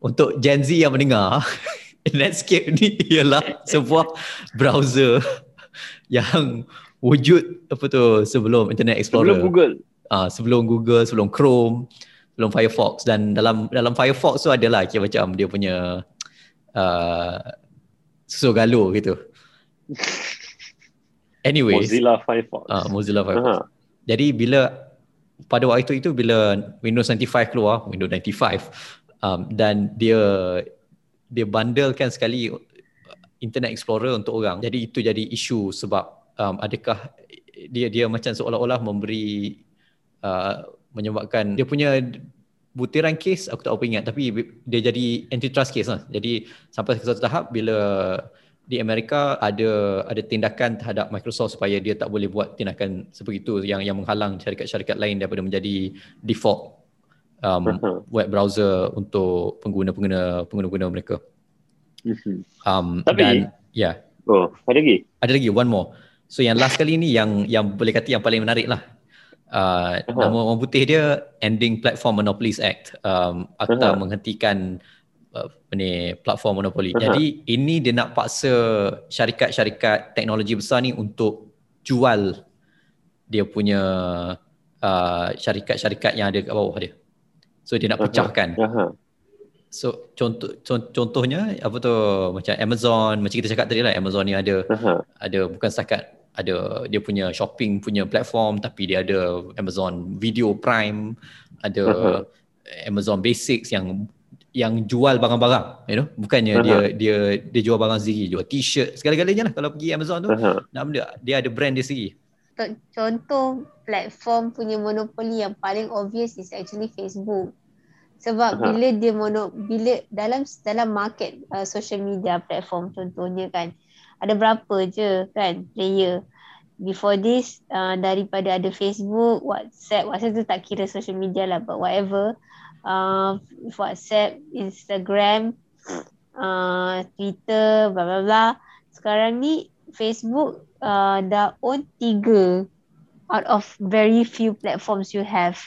untuk Gen Z yang mendengar Netscape ni ialah sebuah browser yang wujud apa tu sebelum Internet Explorer. Sebelum Google. Ah uh, sebelum Google, sebelum Chrome, sebelum Firefox dan dalam dalam Firefox tu adalah kira macam dia punya uh, susu galo gitu. Anyway, Mozilla Firefox. Ah uh, Mozilla Firefox. Uh-huh. Jadi bila pada waktu itu bila Windows 95 keluar, Windows 95 um, dan dia dia bundlekan sekali Internet Explorer untuk orang. Jadi itu jadi isu sebab um, adakah dia dia macam seolah-olah memberi uh, menyebabkan dia punya butiran kes aku tak apa ingat tapi dia jadi antitrust case lah. Jadi sampai ke satu tahap bila di Amerika ada ada tindakan terhadap Microsoft supaya dia tak boleh buat tindakan seperti itu yang yang menghalang syarikat-syarikat lain daripada menjadi default um, web browser untuk pengguna-pengguna pengguna-pengguna mereka. Mhm. Um, Tapi, dan ya. Yeah. Oh, ada lagi? Ada lagi one more. So yang last kali ni yang yang boleh kata yang paling menarik lah. Uh, uh-huh. Nama orang putih dia Ending Platform Monopolies Act. Um, Akta uh-huh. menghentikan uh, ni platform monopoli. Uh-huh. Jadi ini dia nak paksa syarikat-syarikat teknologi besar ni untuk jual dia punya uh, syarikat-syarikat yang ada kat bawah dia. So dia nak pecahkan. Uh-huh. So contoh contohnya apa tu macam Amazon macam kita cakap tadi lah Amazon ni ada uh-huh. ada bukan setakat ada dia punya shopping punya platform tapi dia ada Amazon Video Prime, ada uh-huh. Amazon Basics yang yang jual barang-barang, you know, bukannya uh-huh. dia dia dia jual barang sendiri, jual t-shirt segala-galanya lah kalau pergi Amazon tu. Uh-huh. Nama dia dia ada brand dia sendiri. Contoh platform punya monopoli yang paling obvious is actually Facebook. Sebab uh-huh. bila dia mono bila dalam dalam market uh, social media platform contohnya kan, ada berapa je kan player before this uh, daripada ada Facebook, WhatsApp, WhatsApp tu tak kira social media lah but whatever uh, WhatsApp, Instagram, uh, Twitter, bla bla bla. Sekarang ni Facebook uh, dah own tiga out of very few platforms you have.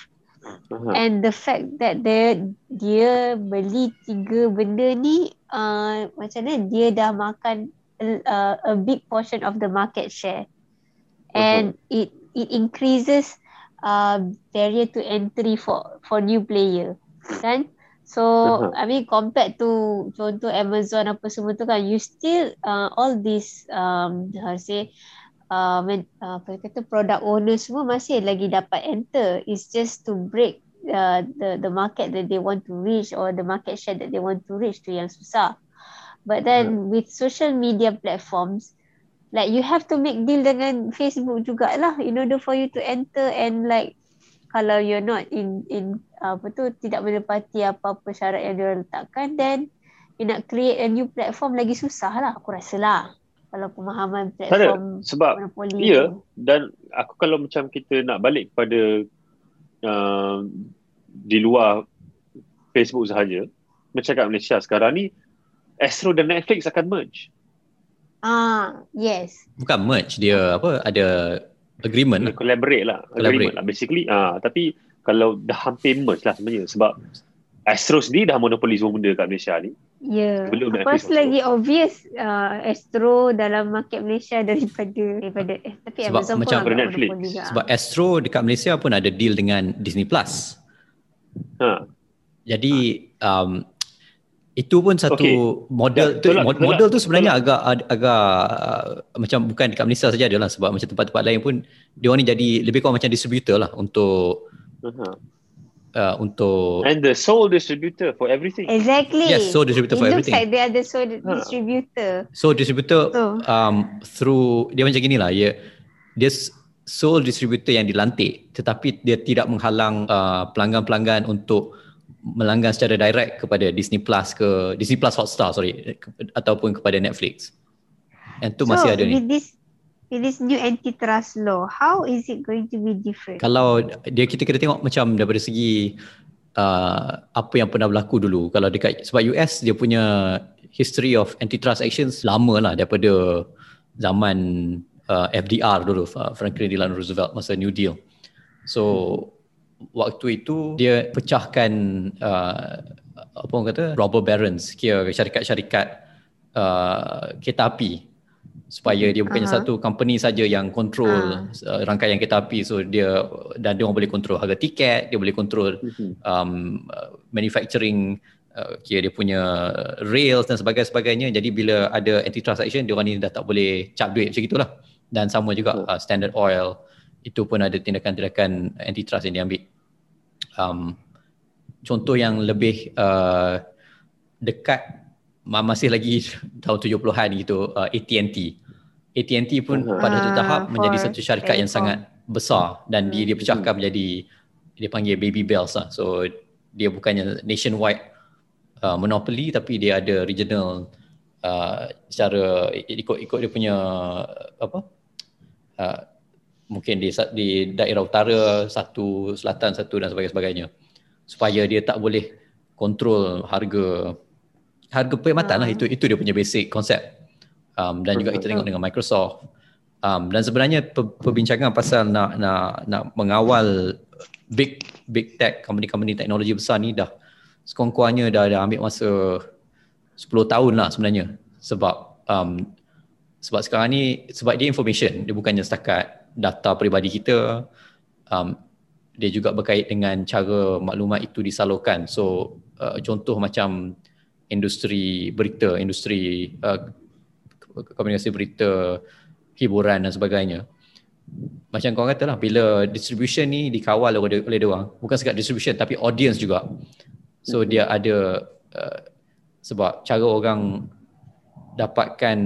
Uh-huh. And the fact that dia dia beli tiga benda ni uh, macam mana dia dah makan uh, a big portion of the market share and uh-huh. it it increases uh, barrier to entry for for new player kan so uh-huh. i mean compared to contoh amazon apa semua tu kan you still uh, all this um how to say uh, uh, apa kata product owner semua masih lagi dapat enter. It's just to break uh, the the market that they want to reach or the market share that they want to reach tu yang susah. But then yeah. with social media platforms, like you have to make deal dengan Facebook jugalah in order for you to enter and like kalau you're not in in apa tu tidak menepati apa-apa syarat yang dia letakkan then you nak create a new platform lagi susah lah aku rasa lah kalau pemahaman platform Ada, sebab monopoli iya tu. dan aku kalau macam kita nak balik kepada uh, di luar Facebook sahaja macam kat Malaysia sekarang ni Astro dan Netflix akan merge. Ah, yes. Bukan merge, dia apa ada agreement lah. Collaborate lah. Collaborate. Agreement lah basically. Ah, tapi kalau dah hampir merge lah sebenarnya sebab Astro sendiri dah monopoli semua benda kat Malaysia ni. Ya. Yeah. Apa lagi obvious uh, Astro dalam market Malaysia daripada daripada eh, tapi sebab Amazon macam pun Netflix. Sebab Astro dekat Malaysia pun ada deal dengan Disney Plus. Ha. Jadi um, itu pun satu okay. model ya, tu, tolak, model tolak, tu sebenarnya tolak. agak agak uh, macam bukan dekat Malaysia saja adalah sebab macam tempat-tempat lain pun dia orang ni jadi lebih kurang macam distributor lah untuk uh-huh. Uh, untuk and the sole distributor for everything exactly yes sole distributor It for everything it looks like they are the sole distributor so distributor oh. um, through dia macam gini lah ya dia sole distributor yang dilantik tetapi dia tidak menghalang uh, pelanggan-pelanggan untuk melanggan secara direct kepada Disney Plus ke Disney Plus Hotstar sorry ke, ataupun kepada Netflix. Yang tu so, masih ada ni. this with this new antitrust law, how is it going to be different? Kalau dia kita kena tengok macam daripada segi uh, apa yang pernah berlaku dulu. Kalau dekat sebab US dia punya history of antitrust actions lama lah daripada zaman uh, FDR dulu uh, Franklin Delano Roosevelt masa New Deal. So waktu itu dia pecahkan uh, apa orang kata robber barons kira syarikat-syarikat uh, kereta api supaya dia bukannya Aha. satu company saja yang control uh, rangkaian kereta api. So dia dan dia orang boleh control harga tiket dia boleh control Mhm. um, uh, manufacturing uh, kira dia punya rails dan sebagainya sebagainya. Jadi bila ada antitrust action dia orang ni dah tak boleh cap duit macam itulah dan sama juga uh, Standard Oil itu pun ada tindakan-tindakan antitrust yang diambil. Um, contoh yang lebih uh, dekat masih lagi tahun 70-an gitu uh, AT&T AT&T pun Ah, pada satu tahap for menjadi satu syarikat yang sangat besar dan dia dia pecahkan menjadi dia panggil baby bells lah. So dia bukannya nationwide uh, monopoly tapi dia ada regional uh, secara ikut ikut dia punya apa uh, mungkin di di daerah utara satu selatan satu dan sebagainya. Supaya dia tak boleh kontrol harga harga perkhidmatan lah. Ah. itu itu dia punya basic konsep um, dan juga kita tengok dengan Microsoft. Um, dan sebenarnya per, perbincangan pasal nak nak nak mengawal big big tech company-company teknologi besar ni dah sekurang-kurangnya dah, dah ambil masa 10 tahun lah sebenarnya. Sebab um, sebab sekarang ni sebab dia information dia bukannya setakat data peribadi kita um, dia juga berkait dengan cara maklumat itu disalurkan. So uh, contoh macam industri berita industri uh, komunikasi berita hiburan dan sebagainya. Macam kau kata lah bila distribution ni dikawal oleh, oleh dia orang bukan sekat distribution tapi audience juga. So dia ada uh, sebab cara orang dapatkan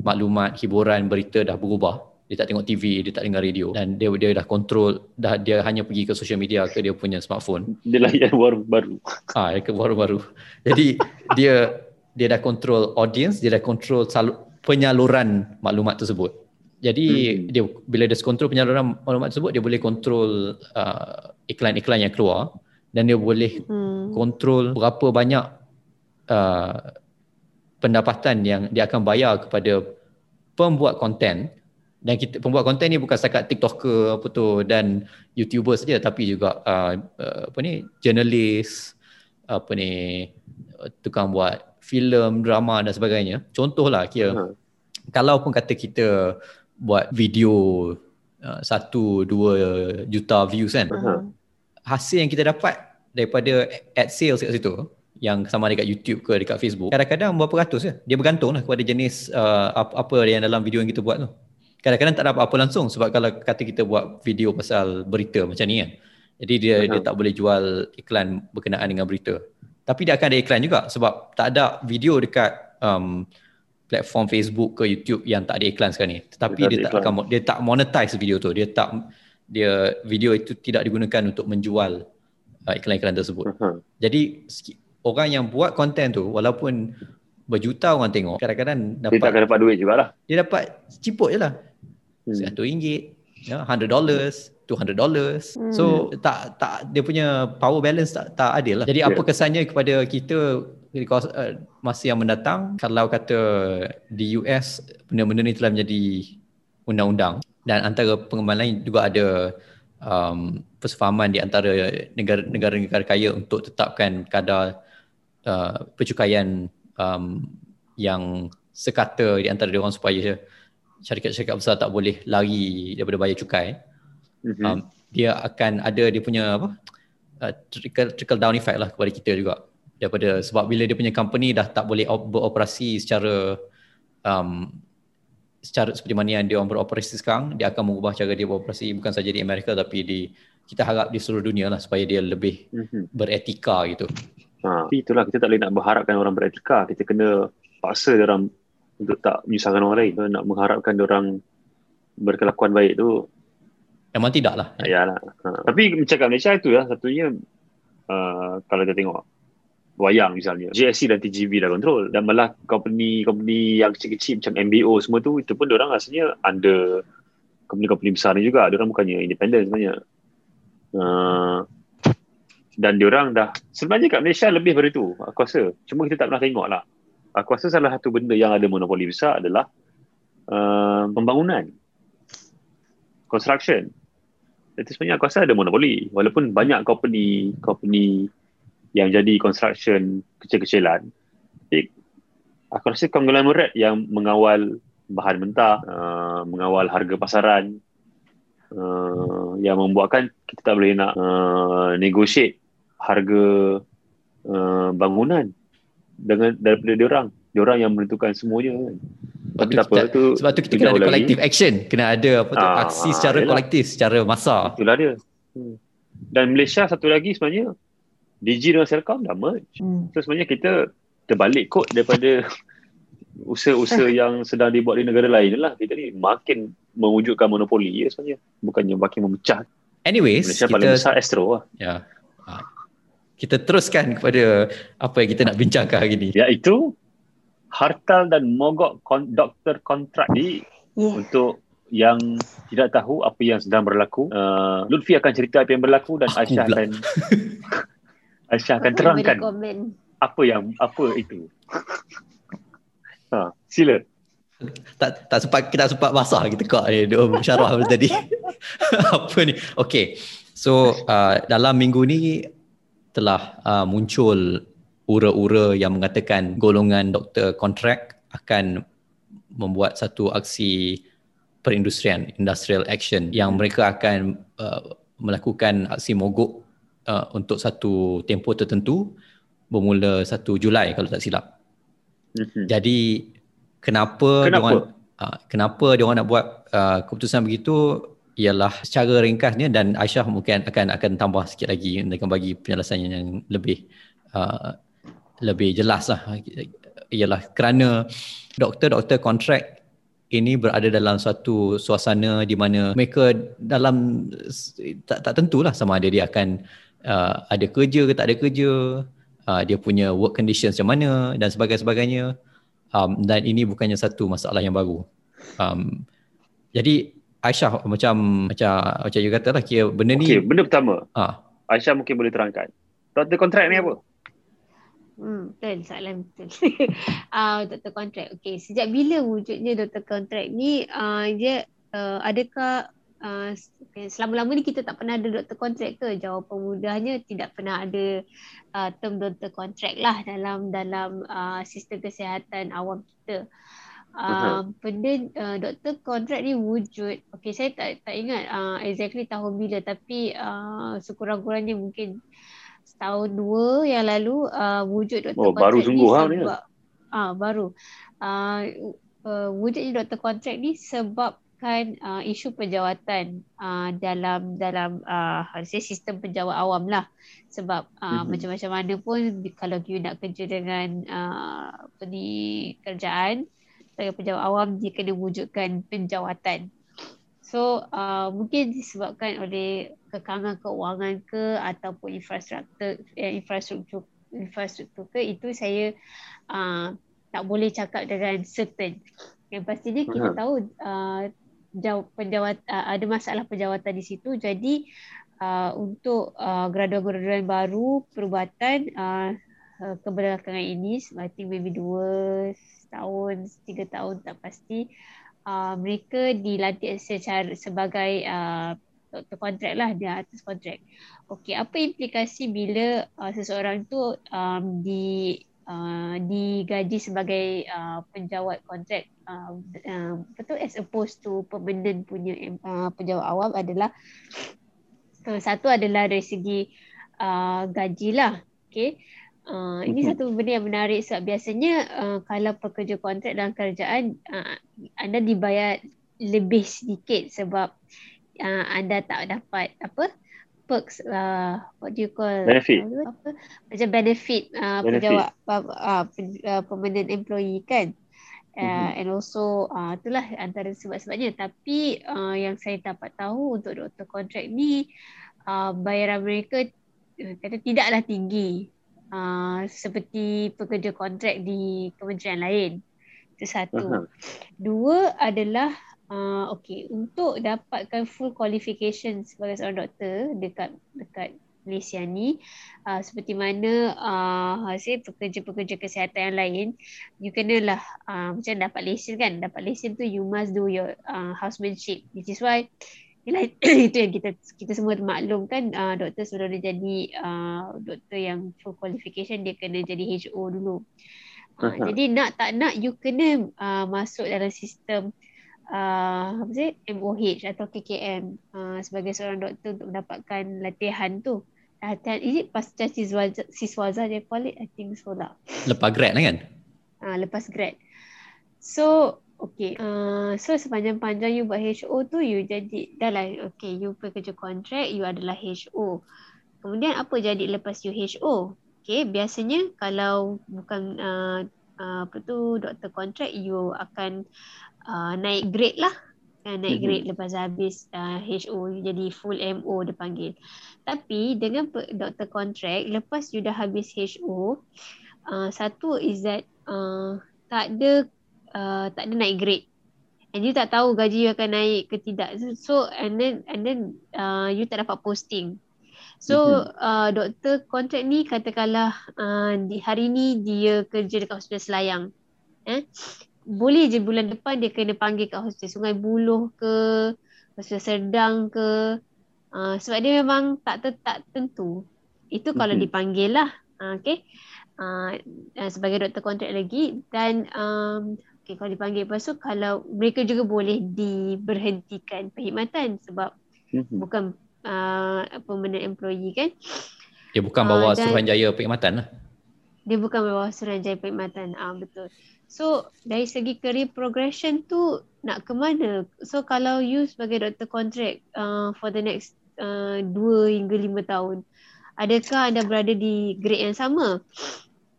maklumat hiburan berita dah berubah dia tak tengok TV dia tak dengar radio dan dia dia dah kontrol dah dia hanya pergi ke social media ke dia punya smartphone Dia layan baru baru. ah ke baru-baru jadi dia dia dah kontrol audience dia dah kontrol salu, penyaluran maklumat tersebut jadi Hmm. dia bila dia kontrol penyaluran maklumat tersebut dia boleh kontrol uh, iklan-iklan yang keluar dan dia boleh Hmm. kontrol berapa banyak uh, pendapatan yang dia akan bayar kepada pembuat konten dan kita pembuat konten ni bukan setakat TikToker apa tu dan YouTuber saja tapi juga uh, uh, apa ni jurnalis apa ni uh, tukang buat filem drama dan sebagainya contohlah kira Ha. kalau pun kata kita buat video uh, satu dua juta views kan Aha. hasil yang kita dapat daripada ad sales kat situ yang sama ada dekat YouTube ke dekat Facebook kadang-kadang berapa ratus je dia bergantung lah kepada jenis uh, apa, apa yang dalam video yang kita buat tu kadang-kadang tak dapat apa langsung sebab kalau kata kita buat video pasal berita macam ni kan jadi dia dia tak boleh jual iklan berkenaan dengan berita tapi dia akan ada iklan juga sebab tak ada video dekat um, platform Facebook ke YouTube yang tak ada iklan sekarang ni tetapi Dia tak dia ada tak iklan. akan dia tak monetize video tu dia tak dia video itu tidak digunakan untuk menjual uh, iklan-iklan tersebut Aha. jadi orang yang buat konten tu walaupun berjuta orang tengok kadang-kadang Dia tak dapat akan dapat duit jugalah. dia dapat ciput je lah Hmm. seratus ringgit ya, hundred dollars, two hundred dollars. Hmm. So tak tak dia punya power balance tak tak adil lah. Jadi apa Yeah. kesannya kepada kita di uh, masa yang mendatang kalau kata di US benda-benda ni telah menjadi undang-undang dan antara pengembangan lain juga ada um, persefahaman di antara negara- negara-negara kaya untuk tetapkan kadar uh, percukaian um, yang sekata di antara dia orang supaya syarikat-syarikat besar tak boleh lari daripada bayar cukai. Mhm. Um, dia akan ada dia punya apa? Uh, trickle, trickle down effect lah kepada kita juga. Daripada sebab bila dia punya company dah tak boleh op- beroperasi secara um, secara seperti mana yang dia orang beroperasi sekarang, dia akan mengubah cara dia beroperasi bukan saja di Amerika tapi di kita harap di seluruh dunia lah supaya dia lebih Mhm. beretika gitu. Ha. Tapi itulah kita tak boleh nak berharapkan orang beretika. Kita kena paksa dia orang untuk tak menyusahkan orang lain. Nak mengharapkan orang berkelakuan baik tu Memang tidak lah. Ya lah. Ha. Tapi macam kat Malaysia itu lah satunya uh, kalau kita tengok wayang misalnya GSC dan TGV dah kontrol dan malah company-company yang kecil-kecil macam MBO semua tu itu pun orang rasanya under company-company besar ni juga orang bukannya independent sebenarnya uh, dan orang dah sebenarnya kat Malaysia lebih dari itu aku rasa cuma kita tak pernah tengok lah aku rasa salah satu benda yang ada monopoli besar adalah uh, pembangunan. Construction. Itu sebenarnya aku rasa ada monopoli. Walaupun banyak company company yang jadi construction kecil-kecilan aku rasa konglomerat yang mengawal bahan mentah uh, mengawal harga pasaran uh, yang membuatkan kita tak boleh nak uh, negotiate harga uh, bangunan dengan daripada dia orang dia orang yang menentukan semuanya kan. Tapi tak apa tu sebab tu kita kena ada collective lagi. action. Kena ada apa tu Aa, ah, aksi secara yalah. kolektif secara masa itulah dia. Hmm. dan Malaysia satu lagi sebenarnya DG dengan Selcom dah merge. Hmm. so sebenarnya kita terbalik kot daripada usaha-usaha yang sedang dibuat di negara lain lah. Kita ni makin mewujudkan monopoli ya sebenarnya. Bukannya makin memecah. Anyways Malaysia kita, paling besar Astro lah. Ya. Yeah. Kita teruskan kepada apa yang kita nak bincangkan hari ni iaitu hartal dan mogok kon- doktor kontrak ni yeah. untuk yang tidak tahu apa yang sedang berlaku. Uh, Lutfi akan cerita apa yang berlaku dan Aisyah akan Aisyah akan terangkan apa yang apa itu. ha, sila. Tak tak sempat kita sempat basah kita kau ni dua syarah tadi. apa ni? Okay. So uh, dalam minggu ni telah uh, muncul ura-ura yang mengatakan golongan doktor kontrak akan membuat satu aksi perindustrian industrial action yang mereka akan uh, melakukan aksi mogok uh, untuk satu tempoh tertentu bermula 1 Julai kalau tak silap. Mm-hmm. Jadi kenapa kenapa diorang, uh, kenapa dia orang nak buat uh, keputusan begitu ialah secara ringkasnya dan Aisyah mungkin akan akan tambah sikit lagi dengan bagi penjelasan yang lebih uh, lebih jelas lah. Ialah kerana doktor-doktor kontrak ini berada dalam suatu suasana di mana mereka dalam tak, tak tentulah sama ada dia akan uh, ada kerja ke tak ada kerja uh, dia punya work conditions macam mana dan sebagainya. Um, dan ini bukannya satu masalah yang baru. Um, jadi Aisyah macam macam macam you kata lah kira benda ni benda pertama ha. Aisyah mungkin boleh terangkan doktor kontrak ni apa Hmm, betul, soalan betul. uh, doktor kontrak. Okey, sejak bila wujudnya doktor kontrak ni, uh, dia uh, adakah uh, selama-lama ni kita tak pernah ada doktor kontrak ke? Jawapan mudahnya tidak pernah ada uh, term doktor kontrak lah dalam dalam uh, sistem kesihatan awam kita. Uh, benda uh, doktor kontrak ni wujud. Okey saya tak tak ingat uh, exactly tahun bila tapi uh, sekurang-kurangnya mungkin setahun dua yang lalu uh, wujud doktor oh, baru sungguh ha ni ah baru. Uh, uh, wujudnya doktor kontrak ni sebabkan uh, isu penjawatan uh, dalam dalam uh, sistem penjawat awam lah. Sebab uh, mm-hmm. macam-macam mana pun kalau you nak kerja dengan uh, ni kerjaan sebagai penjawat awam dia kena wujudkan penjawatan. So uh, mungkin disebabkan oleh kekangan keuangan ke ataupun infrastruktur eh, infrastruktur infrastruktur ke itu saya uh, tak boleh cakap dengan certain. Yang pastinya kita tahu uh, penjawat uh, ada masalah penjawatan di situ. Jadi uh, untuk uh, graduan-graduan baru perubatan uh, uh, kebelakangan ini I think maybe dua tahun, tiga tahun tak pasti uh, mereka dilantik secara sebagai uh, doktor kontrak lah dia atas kontrak. Okey, apa implikasi bila uh, seseorang tu um, di uh, digaji sebagai uh, penjawat kontrak uh, uh, betul as opposed to permanent punya uh, penjawat awam adalah uh, satu adalah dari segi uh, gaji lah. Okay. Uh, ini satu benda yang menarik sebab biasanya uh, kalau pekerja kontrak dalam kerajaan uh, anda dibayar lebih sedikit sebab uh, anda tak dapat apa perks uh, what do you call benefit. apa macam benefit uh, penjawat uh, uh, permanent employee kan? Uh, mm-hmm. And also uh, itulah antara sebab-sebabnya. Tapi uh, yang saya dapat tahu untuk doktor kontrak ni uh, bayaran mereka uh, kata tidaklah tinggi uh, seperti pekerja kontrak di kementerian lain. Itu satu. Uh-huh. Dua adalah uh, okay untuk dapatkan full qualification sebagai seorang doktor dekat dekat Malaysia ni uh, seperti mana uh, hasil pekerja-pekerja kesihatan yang lain you kena lah uh, macam dapat lesen kan dapat lesen tu you must do your uh, housemanship which is why Yalah, itu yang kita kita semua maklum kan uh, doktor sebelum dia jadi uh, doktor yang full qualification dia kena jadi HO dulu. Uh, uh-huh. Jadi nak tak nak you kena uh, masuk dalam sistem uh, apa sih MOH atau KKM uh, sebagai seorang doktor untuk mendapatkan latihan tu. Latihan ini pasca siswaza, siswaza dia call it, I think so lah. Lepas grad lah kan? Uh, lepas grad. So, okay. Uh, so, sepanjang-panjang you buat HO tu, you jadi, dah lah, okay, you pekerja kontrak, you adalah HO. Kemudian, apa jadi lepas you HO? Okay, biasanya kalau bukan uh, uh, apa tu doktor kontrak, you akan uh, naik grade lah uh, naik mm-hmm. grade lepas habis uh, HO jadi full MO dia panggil tapi dengan doktor kontrak lepas you dah habis HO uh, satu is that uh, tak ada uh, tak ada naik grade and you tak tahu gaji you akan naik ke tidak so and then and then uh, you tak dapat posting So mm-hmm. uh, doktor kontrak ni katakanlah uh, di hari ni dia kerja dekat hospital Selayang. Eh? boleh je bulan depan dia kena panggil kat hostel Sungai Buloh ke hostel Serdang ke uh, sebab dia memang tak tak tentu itu kalau mm-hmm. dipanggil lah uh, okay uh, sebagai doktor kontrak lagi dan um, okay, kalau dipanggil lepas tu kalau mereka juga boleh diberhentikan perkhidmatan sebab mm-hmm. bukan uh, permanent employee kan dia bukan bawa uh, Suruhanjaya perkhidmatan lah dia bukan bawa Suruhanjaya perkhidmatan ah uh, betul So dari segi career progression tu nak ke mana? So kalau you sebagai doktor kontrak uh, for the next uh, 2 hingga 5 tahun, adakah anda berada di grade yang sama?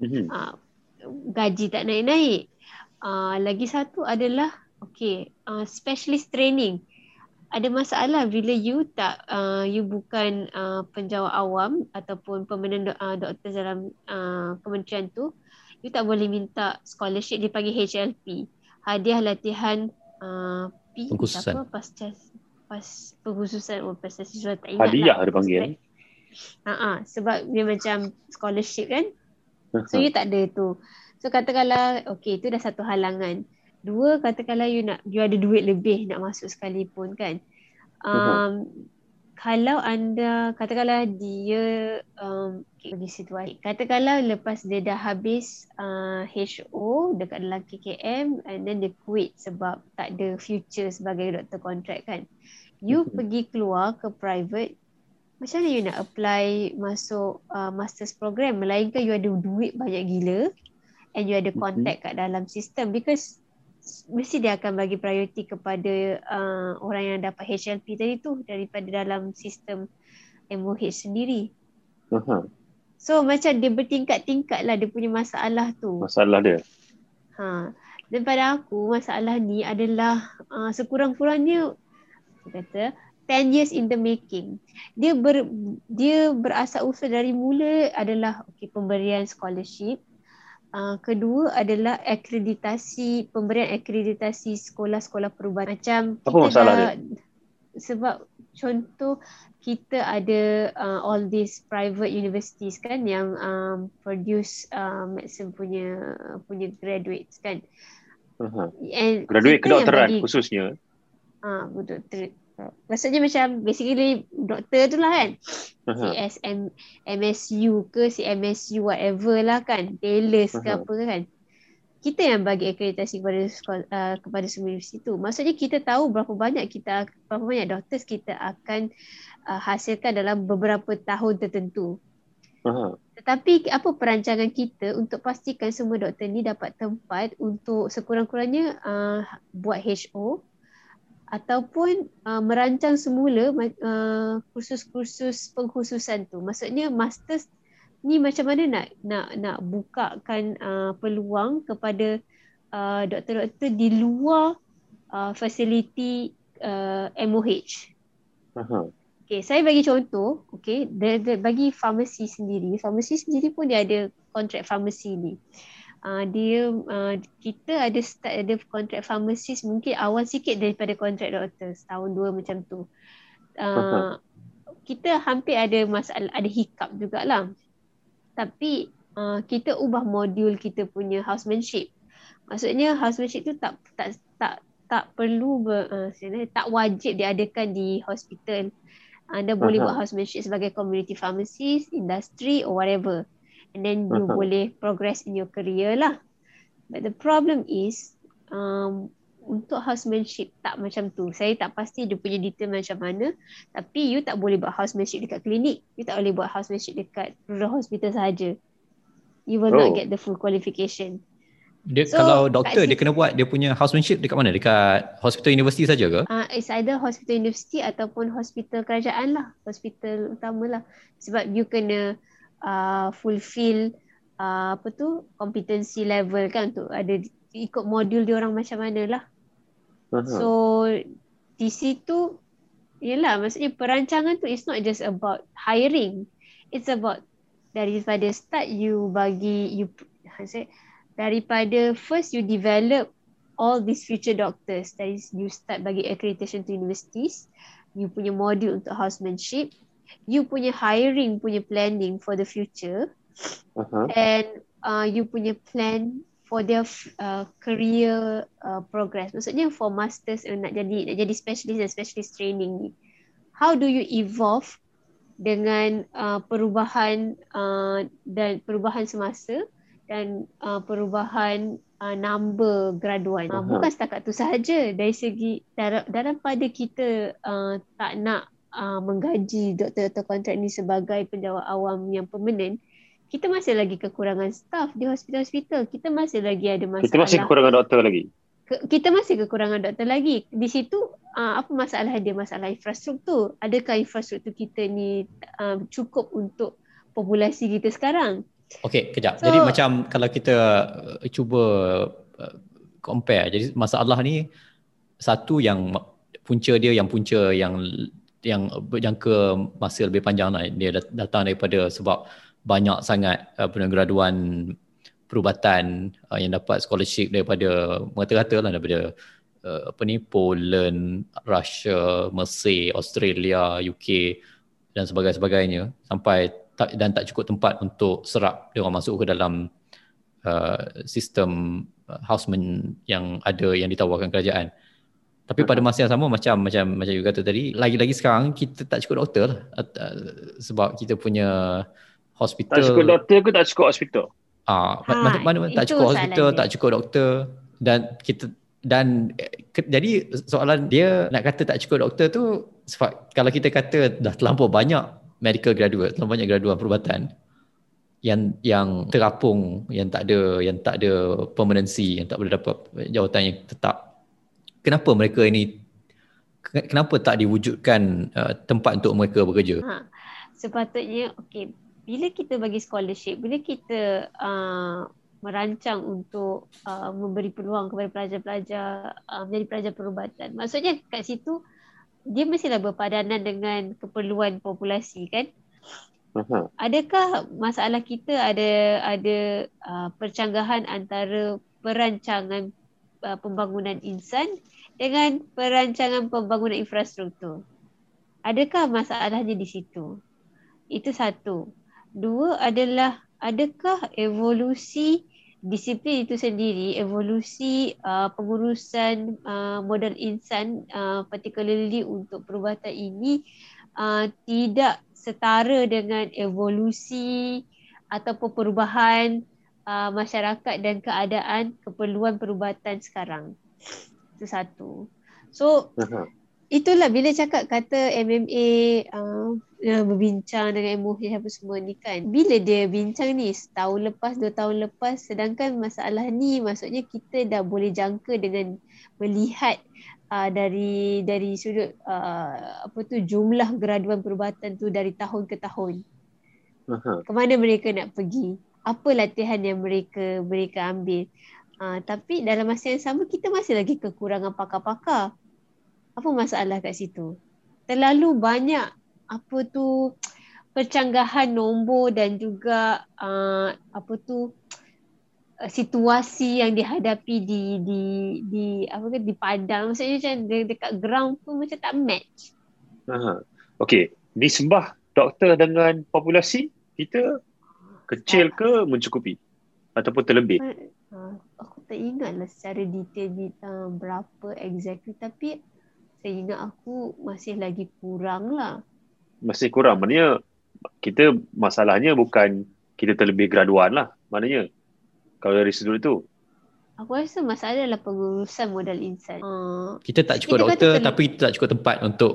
Mm-hmm. Uh, gaji tak naik-naik. Uh, lagi satu adalah okay, uh, specialist training. Ada masalah bila you tak uh, you bukan uh, penjawat awam ataupun pemenang do- uh, doktor dalam uh, kementerian tu you tak boleh minta scholarship dia panggil HLP hadiah latihan uh, P pengkhususan. apa pas pas pengkhususan. Oh pas siswa tak ingat hadiah lah. dia panggil ha uh-uh, sebab dia macam scholarship kan? So you tak ada tu so katakanlah okay itu dah satu halangan. Dua katakanlah you nak you ada duit lebih nak masuk sekalipun kan? Um, kalau anda katakanlah dia um, bagi situasi katakanlah lepas dia dah habis uh, HO dekat dalam KKM and then dia quit sebab tak ada future sebagai doktor kontrak kan? You mm-hmm. pergi keluar ke private macam mana you nak apply masuk uh, master's program? Melainkan you ada duit banyak gila and you ada contact mm-hmm. kat dalam sistem because mesti dia akan bagi priority kepada uh, orang yang dapat HLP tadi tu daripada dalam sistem MOH sendiri. Uh-huh. So macam dia bertingkat-tingkat lah dia punya masalah tu. Masalah dia. Ha. Dan pada aku masalah ni adalah uh, sekurang-kurangnya kata 10 years in the making. Dia ber, dia berasal usul dari mula adalah okay, pemberian scholarship Uh, kedua adalah akreditasi pemberian akreditasi sekolah-sekolah perubatan macam apa masalah dah, dia? sebab contoh kita ada uh, all these private universities kan yang um, produce uh, medicine punya punya graduates kan. Uh-huh. graduate kedokteran khususnya. Ah uh, betul Maksudnya macam basically doktor tu lah kan. Uh-huh. CSM, MSU ke CMSU whatever lah kan. Taylors uh-huh. ke apa kan. Kita yang bagi akreditasi kepada uh, kepada semua universiti tu. Maksudnya kita tahu berapa banyak kita berapa banyak doktor kita akan uh, hasilkan dalam beberapa tahun tertentu. Uh-huh. Tetapi apa perancangan kita untuk pastikan semua doktor ni dapat tempat untuk sekurang-kurangnya uh, buat HO ataupun uh, merancang semula uh, kursus-kursus pengkhususan tu. Maksudnya masters ni macam mana nak nak nak bukakan uh, peluang kepada uh, doktor-doktor di luar uh, fasiliti uh, MOH. Aha. Okay, saya bagi contoh, okay, dia, dia bagi farmasi sendiri, farmasi sendiri pun dia ada kontrak farmasi ni. Uh, dia uh, kita ada start ada kontrak farmasis mungkin awal sikit daripada kontrak doktor setahun dua macam tu. Uh, kita hampir ada masalah ada hiccup jugalah. Tapi uh, kita ubah modul kita punya housemanship. Maksudnya housemanship tu tak tak tak tak perlu ber, uh, tak wajib diadakan di hospital. Anda boleh uh-huh. buat housemanship sebagai community pharmacist, industry or whatever. And then you uh-huh. boleh progress in your career lah. But the problem is um, untuk housemanship tak macam tu. Saya tak pasti dia punya detail macam mana. Tapi you tak boleh buat housemanship dekat klinik. You tak boleh buat housemanship dekat rural hospital sahaja. You will oh. not get the full qualification. Dia so, kalau doktor dia kena buat dia punya housemanship dekat mana? Dekat hospital universiti saja ke? Ah uh, it's either hospital universiti ataupun hospital kerajaan lah, hospital utama lah. Sebab you kena uh, fulfill uh, apa tu competency level kan tu ada ikut modul dia orang macam mana lah. Uh-huh. So di situ Yelah, maksudnya perancangan tu it's not just about hiring. It's about daripada start you bagi you say, daripada first you develop all these future doctors that is you start bagi accreditation to universities you punya module untuk housemanship you punya hiring punya planning for the future. Uh-huh. and uh, you punya plan for their uh, career uh, progress. Maksudnya for masters uh, nak jadi nak jadi specialist dan specialist training ni. How do you evolve dengan uh, perubahan uh, dan perubahan semasa dan uh, perubahan uh, number graduan. Uh, bukan setakat tu sahaja. Dari segi dar- daripada kita uh, tak nak uh, menggaji doktor-doktor kontrak ni sebagai penjawat awam yang permanent, kita masih lagi kekurangan staff di hospital-hospital. Kita masih lagi ada masalah. Kita masih kekurangan doktor lagi. Ke- kita masih kekurangan doktor lagi. Di situ uh, apa masalah dia? Masalah infrastruktur. Adakah infrastruktur kita ni uh, cukup untuk populasi kita sekarang? Okay, kejap. So, jadi macam kalau kita uh, cuba uh, compare, jadi masalah ni satu yang punca dia yang punca yang yang berjangka masa lebih panjang lah. Dia datang daripada sebab banyak sangat uh, graduan perubatan uh, yang dapat scholarship daripada mengata-kata lah daripada uh, apa ni Poland, Russia, Mesir, Australia, UK dan sebagainya sampai tak, dan tak cukup tempat untuk serap dia orang masuk ke dalam uh, sistem uh, houseman yang ada yang ditawarkan kerajaan. Tapi pada masa yang sama macam macam macam you kata tadi, lagi-lagi sekarang kita tak cukup doktor lah. Uh, sebab kita punya hospital tak cukup doktor ke tak cukup hospital? Ah, ha, mana, mana, mana tak cukup hospital, dia. tak cukup doktor dan kita dan ke, jadi soalan dia nak kata tak cukup doktor tu sebab kalau kita kata dah terlampau banyak medical graduate, terlalu banyak graduan perubatan yang yang terapung, yang tak ada yang tak ada permanency, yang tak boleh dapat jawatan yang tetap. Kenapa mereka ini kenapa tak diwujudkan uh, tempat untuk mereka bekerja? Ha, sepatutnya okey, bila kita bagi scholarship, bila kita uh, merancang untuk uh, memberi peluang kepada pelajar-pelajar uh, menjadi pelajar perubatan. Maksudnya kat situ dia mestilah berpadanan dengan keperluan populasi kan uh-huh. adakah masalah kita ada ada uh, percanggahan antara perancangan uh, pembangunan insan dengan perancangan pembangunan infrastruktur. Adakah masalahnya di situ? Itu satu. Dua adalah adakah evolusi disiplin itu sendiri evolusi uh, pengurusan uh, modal insan uh, particularly untuk perubatan ini uh, tidak setara dengan evolusi ataupun perubahan uh, masyarakat dan keadaan keperluan perubatan sekarang itu satu. So uh-huh. itulah bila cakap kata MMA uh, berbincang dengan MOH apa semua ni kan. Bila dia bincang ni setahun lepas dua tahun lepas sedangkan masalah ni maksudnya kita dah boleh jangka dengan melihat uh, dari dari sudut uh, apa tu jumlah graduan perubatan tu dari tahun ke tahun. Uh-huh. ke mana mereka nak pergi. Apa latihan yang mereka mereka ambil Uh, tapi dalam masa yang sama kita masih lagi kekurangan pakar-pakar. Apa masalah kat situ? Terlalu banyak apa tu percanggahan nombor dan juga uh, apa tu uh, situasi yang dihadapi di di di apa ke di padang maksudnya macam de- dekat ground pun macam tak match. Aha. Okey, nisbah doktor dengan populasi kita kecil ke mencukupi ataupun terlebih? Uh, aku tak ingat lah secara detail ni uh, berapa exactly tapi saya ingat aku masih lagi kurang lah. Masih kurang. Maknanya kita masalahnya bukan kita terlebih graduan lah. Maknanya kalau dari sudut itu. Aku rasa masalah adalah pengurusan modal insan. Uh, kita tak cukup kita doktor tapi kita tak cukup tempat untuk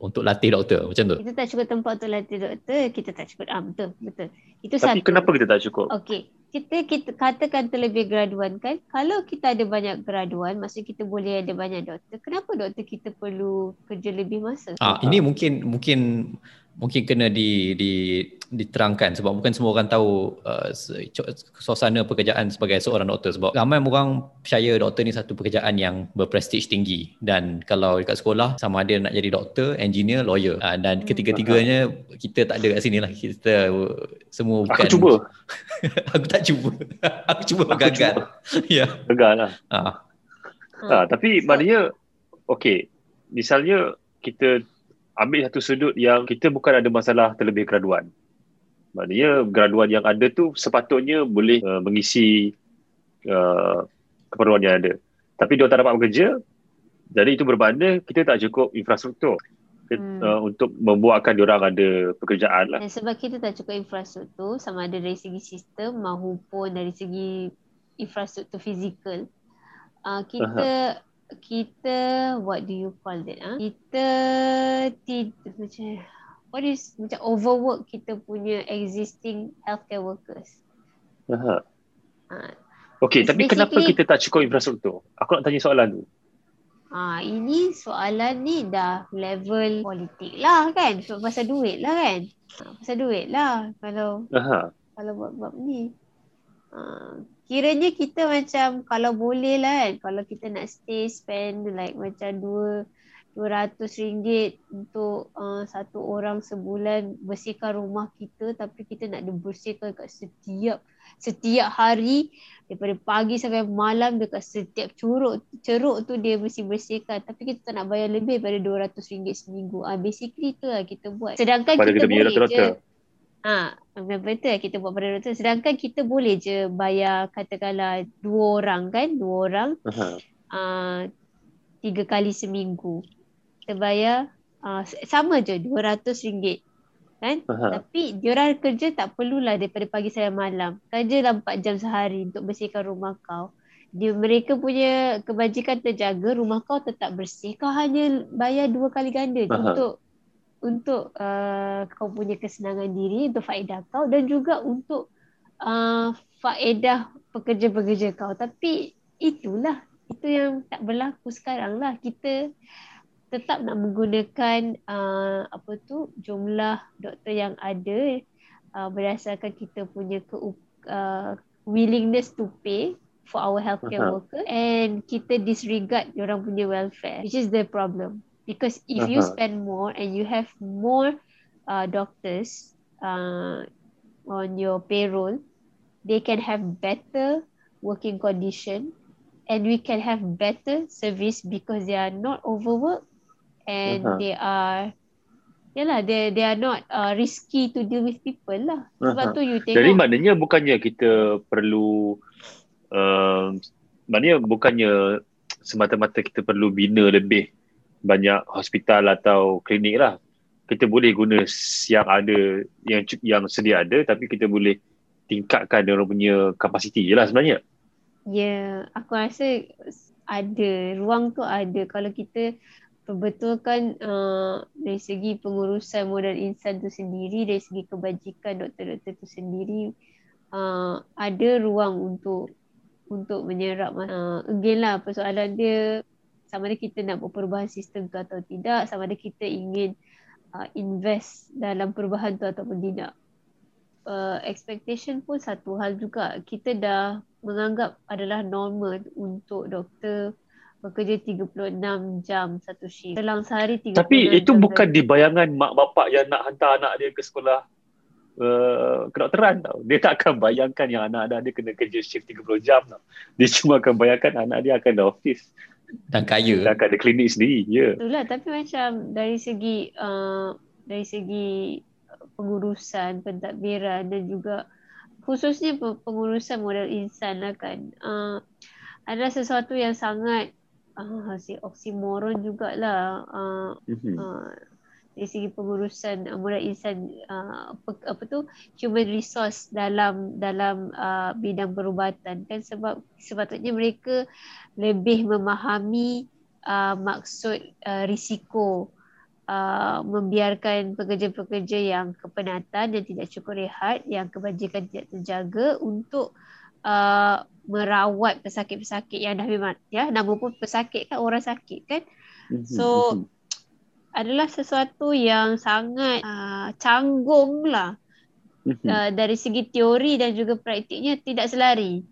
untuk latih doktor macam tu. Kita tak cukup tempat untuk latih doktor, kita tak cukup ah betul betul. Itu Tapi satu. kenapa kita tak cukup? Okey. Kita kita katakan terlebih graduan kan. Kalau kita ada banyak graduan, maksud kita boleh ada banyak doktor. Kenapa doktor kita perlu kerja lebih masa? Ah ini mungkin mungkin mungkin kena di di diterangkan sebab bukan semua orang tahu uh, suasana pekerjaan sebagai seorang doktor. Sebab ramai orang percaya doktor ni satu pekerjaan yang berprestij tinggi. Dan kalau dekat sekolah sama ada nak jadi doktor, engineer, lawyer. Uh, dan hmm. ketiga-tiganya kita tak ada kat sini lah. Kita semua bukan aku cuba. Aku tak cuba. Aku cuba aku gagal. ya. Gagal lah. Uh. Uh, tapi maknanya okey misalnya kita ambil satu sudut yang kita bukan ada masalah terlebih graduan Maknanya graduan yang ada tu sepatutnya boleh uh, mengisi uh, keperluan yang ada. Tapi dia tak dapat bekerja, jadi itu bermakna kita tak cukup infrastruktur hmm. uh, untuk membuatkan dia orang ada pekerjaan lah. Dan sebab kita tak cukup infrastruktur sama ada dari segi sistem maupun dari segi infrastruktur fizikal. Uh, kita Aha. Kita what do you call that? Uh? Kita tidak macam what is macam overwork kita punya existing healthcare workers. Aha. Ha. Okay, tapi kenapa kita tak cukup infrastruktur? Aku nak tanya soalan tu. Ah, ha, ini soalan ni dah level politik lah kan. Sebab pasal duit lah kan. Ha, pasal duit lah kalau Aha. kalau buat-buat ni. Ha, kiranya kita macam kalau boleh lah kan. Kalau kita nak stay spend like macam dua RM200 untuk uh, satu orang sebulan bersihkan rumah kita tapi kita nak dibersihkan kat setiap setiap hari daripada pagi sampai malam dekat setiap curuk ceruk tu dia mesti bersihkan. Tapi kita tak nak bayar lebih daripada RM200 seminggu. Ah uh, basically tu lah kita buat. Sedangkan pada kita, kita boleh je. Ah, ha, betul kita buat pada doktor. Sedangkan kita boleh je bayar katakanlah dua orang kan, dua orang. Uh-huh. Uh, tiga kali seminggu kita bayar uh, sama je RM200 kan Aha. tapi diorang kerja tak perlulah daripada pagi sampai malam kerja lah 4 jam sehari untuk bersihkan rumah kau dia mereka punya kebajikan terjaga rumah kau tetap bersih kau hanya bayar dua kali ganda Aha. untuk untuk uh, kau punya kesenangan diri untuk faedah kau dan juga untuk uh, faedah pekerja-pekerja kau. Tapi itulah itu yang tak berlaku sekarang lah. Kita tetap nak menggunakan uh, apa tu jumlah doktor yang ada uh, berdasarkan kita punya ke uh, willingness to pay for our healthcare uh-huh. worker and kita disregard orang punya welfare which is the problem because if uh-huh. you spend more and you have more uh, doctors uh, on your payroll they can have better working condition and we can have better service because they are not overworked and uh-huh. they are Yalah, they they are not uh, risky to deal with people lah. Sebab uh-huh. tu you tengok. Jadi maknanya bukannya kita perlu, uh, maknanya bukannya semata-mata kita perlu bina lebih banyak hospital atau klinik lah. Kita boleh guna yang ada, yang yang sedia ada tapi kita boleh tingkatkan orang punya kapasiti je lah sebenarnya. Ya, yeah, aku rasa ada, ruang tu ada. Kalau kita perbetulkan uh, dari segi pengurusan modal insan tu sendiri dari segi kebajikan doktor-doktor tu sendiri uh, ada ruang untuk untuk menyerap uh, again lah persoalan dia sama ada kita nak perubahan sistem tu atau tidak sama ada kita ingin uh, invest dalam perubahan tu ataupun tidak uh, expectation pun satu hal juga. Kita dah menganggap adalah normal untuk doktor bekerja 36 jam satu shift. Dalam sehari 36 Tapi itu jam bukan di bayangan mak bapak yang nak hantar anak dia ke sekolah uh, kedokteran tau. Dia tak akan bayangkan yang anak-anak dia kena kerja shift 30 jam tau. Dia cuma akan bayangkan anak dia akan ada office. Dan kaya. akan ada klinik sendiri. Ya. Yeah. Itulah tapi macam dari segi uh, dari segi pengurusan, pentadbiran dan juga khususnya pe- pengurusan modal insan lah kan. Uh, adalah sesuatu yang sangat uh, si oksimoron jugalah uh, Mhm. uh, dari segi pengurusan uh, modal insan uh, apa, apa tu human resource dalam dalam uh, bidang perubatan kan sebab sepatutnya mereka lebih memahami uh, maksud uh, risiko uh, membiarkan pekerja-pekerja yang kepenatan dan tidak cukup rehat yang kebajikan tidak terjaga untuk uh, merawat pesakit-pesakit yang dah memang ya nama pun pesakit kan orang sakit kan Mhm. So, Mhm. Adalah sesuatu yang sangat uh, canggung lah uh, dari segi teori dan juga praktiknya tidak selari.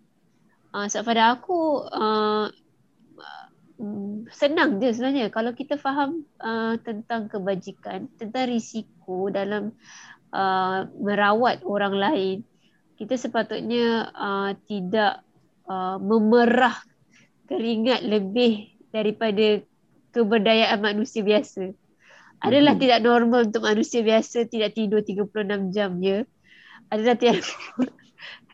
Uh, sebab pada aku uh, senang je sebenarnya kalau kita faham uh, tentang kebajikan, tentang risiko dalam uh, merawat orang lain, kita sepatutnya uh, tidak uh, memerah keringat lebih daripada keberdayaan manusia biasa. Adalah Mhm. tidak normal untuk manusia biasa tidak tidur 36 jam ya. Adalah tidak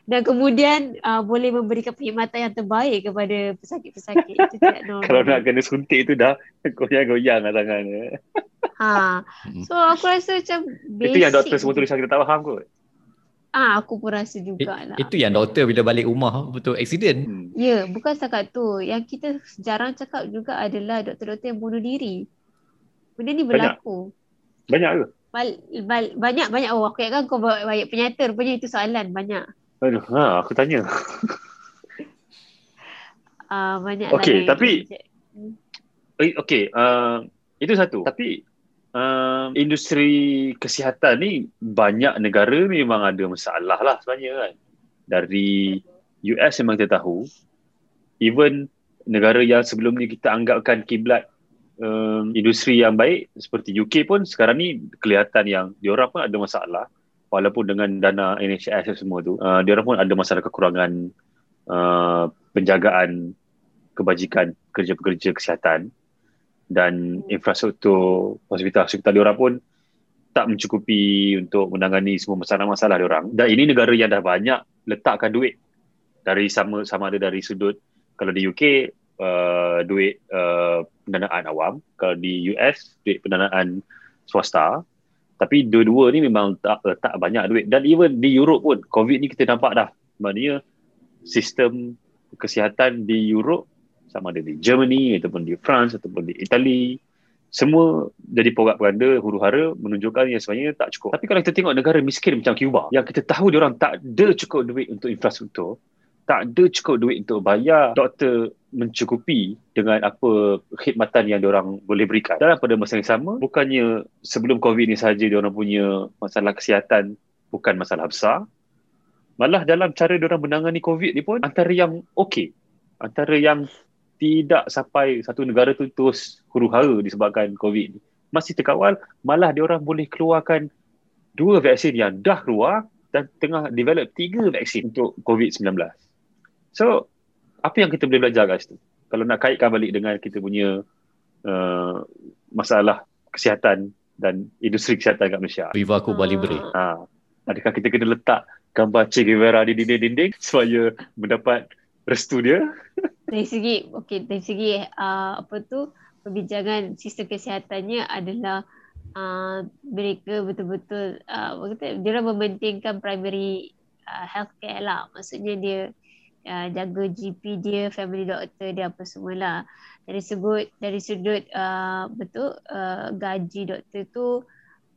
dan kemudian uh, boleh memberikan perkhidmatan yang terbaik kepada pesakit-pesakit. Itu tidak normal. Kalau nak kena suntik tu dah goyang-goyang lah tangan. Ha. Hmm. So aku rasa macam basic. Itu yang doktor semua tulis kita tak faham kot. Ah, aku pun rasa It, jugalah. itu yang doktor bila balik rumah betul accident. Hmm. Ya, bukan setakat tu. Yang kita jarang cakap juga adalah doktor-doktor yang bunuh diri. Benda ni Banyak. berlaku. Banyak ke? Bal, bal, banyak banyak oh aku ingatkan kau bawa banyak penyata rupanya itu soalan banyak. Aduh, ha, aku tanya. Uh, banyak Okey, lah tapi- yang- Eh, okay, uh, itu satu. Tapi uh, industri kesihatan ni banyak negara memang ada masalah lah sebenarnya kan. Dari US memang kita tahu. Even negara yang sebelum ni kita anggapkan kiblat um, industri yang baik seperti UK pun sekarang ni kelihatan yang diorang pun ada masalah. Walaupun dengan dana NHS semua tu uh, diorang pun ada masalah kekurangan uh, penjagaan kebajikan kerja-pekerja kesihatan dan infrastruktur hospital-hospital diorang pun tak mencukupi untuk menangani semua masalah-masalah diorang. Dan ini negara yang dah banyak letakkan duit dari sama sama ada dari sudut kalau di UK uh, duit uh, pendanaan awam. Kalau di US duit pendanaan swasta. Tapi dua-dua ni memang tak letak banyak duit. Dan even di Europe pun COVID ni kita nampak dah. Maknanya sistem kesihatan di Europe sama ada di Germany ataupun di France ataupun di Italy semua jadi porak-poranda huru-hara menunjukkan yang sebenarnya tak cukup. Tapi kalau kita tengok negara miskin macam Cuba yang kita tahu dia orang tak ada cukup duit untuk infrastruktur, tak ada cukup duit untuk bayar doktor mencukupi dengan apa khidmatan yang diorang boleh berikan. Dan pada masa yang sama, bukannya sebelum COVID ni sahaja diorang punya masalah kesihatan bukan masalah besar, malah dalam cara diorang menangani COVID ni pun antara yang okey. Antara yang tidak sampai satu negara tu terus huru-hara disebabkan COVID ni. Masih terkawal, malah diorang boleh keluarkan dua vaksin yang dah keluar dan tengah develop tiga vaksin untuk COVID-19. So, apa yang kita boleh belajar guys tu? Kalau nak kaitkan balik dengan kita punya uh, masalah kesihatan dan industri kesihatan kat Malaysia. Viva aku Bali Ah. Bre. Ha, adakah kita kena letak gambar Che Guevara di dinding-dinding supaya mendapat restu dia? dari segi okey dari segi uh, apa tu perbincangan sistem kesihatannya adalah uh, mereka betul-betul uh, apa kata dia orang mementingkan primary uh, healthcare lah maksudnya dia uh, jaga GP dia family doctor dia apa semualah. Dari sudut dari sudut uh, betul uh, gaji doktor tu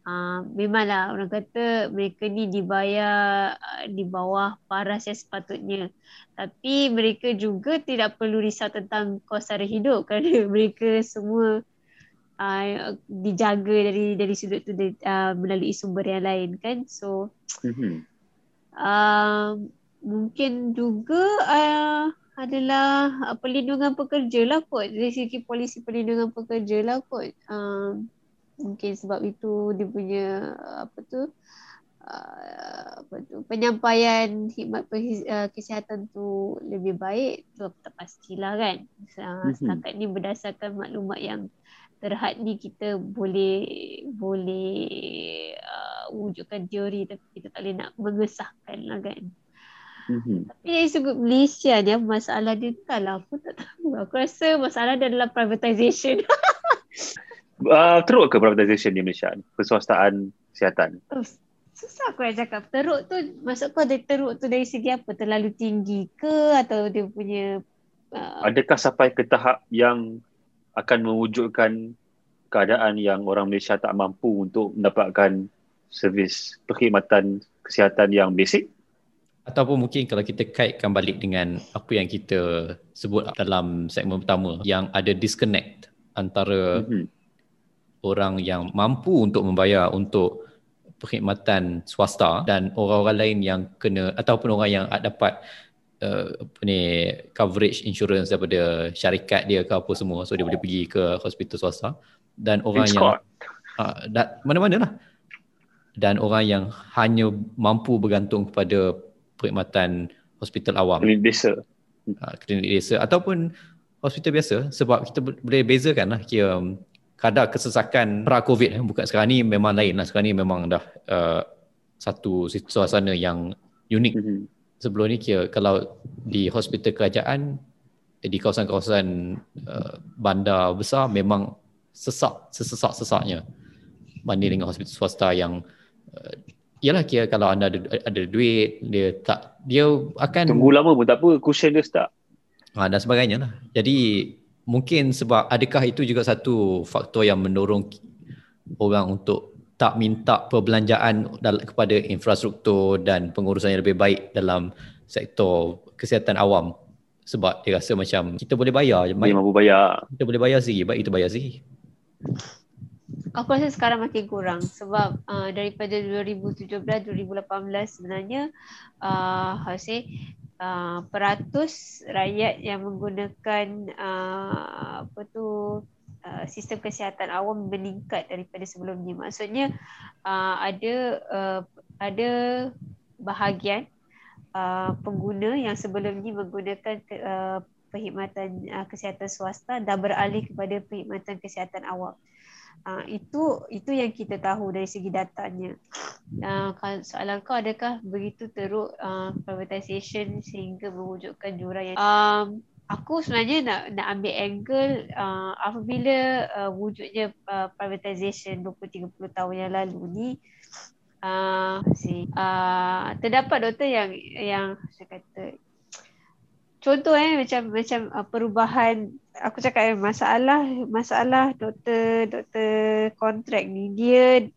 Uh, memanglah orang kata mereka ni dibayar uh, di bawah paras yang sepatutnya. Tapi mereka juga tidak perlu risau tentang kos sara hidup kerana mereka semua uh, dijaga dari dari sudut tu uh, melalui sumber yang lain kan? So Mm-hmm. uh, mungkin juga uh, adalah uh, perlindungan pekerja lah kot. Dari segi polisi perlindungan pekerja lah kot. Uh, mungkin sebab itu dia punya apa tu uh, apa tu penyampaian khidmat uh, kesihatan tu lebih baik tu tak pastilah kan. Uh, setakat ni berdasarkan maklumat yang terhad ni kita boleh boleh uh, wujudkan teori tapi kita tak boleh nak mengesahkan lah kan Mm-hmm. Tapi dari segi Malaysia ni masalah dia lah aku tak tahu. Aku rasa masalah dia adalah privatisation. uh, teruk ke privatisation di Malaysia ni? Perswastaan kesihatan? Oh, susah aku nak cakap. Teruk tu, maksud kau dia teruk tu dari segi apa? Terlalu tinggi ke atau dia punya... Uh... Adakah sampai ke tahap yang akan mewujudkan keadaan yang orang Malaysia tak mampu untuk mendapatkan servis perkhidmatan kesihatan yang basic? Ataupun mungkin kalau kita kaitkan balik dengan apa yang kita sebut dalam segmen pertama yang ada disconnect antara mm-hmm. orang yang mampu untuk membayar untuk perkhidmatan swasta dan orang-orang lain yang kena ataupun orang yang dapat uh, apa ni coverage insurance daripada syarikat dia ke apa semua. So dia boleh pergi ke hospital swasta. Dan orang It's yang uh, mana-mana lah dan orang yang hanya mampu bergantung kepada perkhidmatan hospital awam. Klinik desa. Uh, klinik desa ataupun hospital biasa sebab kita boleh bezakan lah kira um, kadar kesesakan pra-covid eh, bukan sekarang ni memang lain lah. Sekarang ni memang dah uh, satu suasana yang unik. Mm-hmm. Sebelum ni kira kalau di hospital kerajaan di kawasan-kawasan uh, bandar besar memang sesak sesesak-sesaknya banding dengan hospital swasta yang uh, Yalah kira kalau anda ada, ada duit dia tak dia akan tunggu lama pun tak apa cushion dia start. Ha, dan sebagainya lah. Jadi mungkin sebab adakah itu juga satu faktor yang mendorong orang untuk tak minta perbelanjaan kepada infrastruktur dan pengurusan yang lebih baik dalam sektor kesihatan awam sebab dia rasa macam kita boleh bayar je. Dia mampu bayar. Kita boleh bayar sendiri, baik itu bayar sendiri. Aku rasa sekarang makin kurang sebab uh, daripada 2017 2018 sebenarnya uh, how say uh, peratus rakyat yang menggunakan uh, apa tu uh, sistem kesihatan awam meningkat daripada sebelum ni. Maksudnya uh, ada uh, ada bahagian uh, pengguna yang sebelum ni menggunakan uh, perkhidmatan uh, kesihatan swasta dah beralih kepada perkhidmatan kesihatan awam. Uh, itu itu yang kita tahu dari segi datanya. Uh, soalan kau adakah begitu teruk uh, privatisation sehingga mewujudkan jurang yang um, aku sebenarnya nak nak ambil angle uh, apabila uh, wujudnya uh, privatisation 20 30 tahun yang lalu ni uh, si uh, terdapat doktor yang yang saya kata contoh eh macam macam uh, perubahan aku cakap eh, masalah masalah doktor doktor kontrak ni dia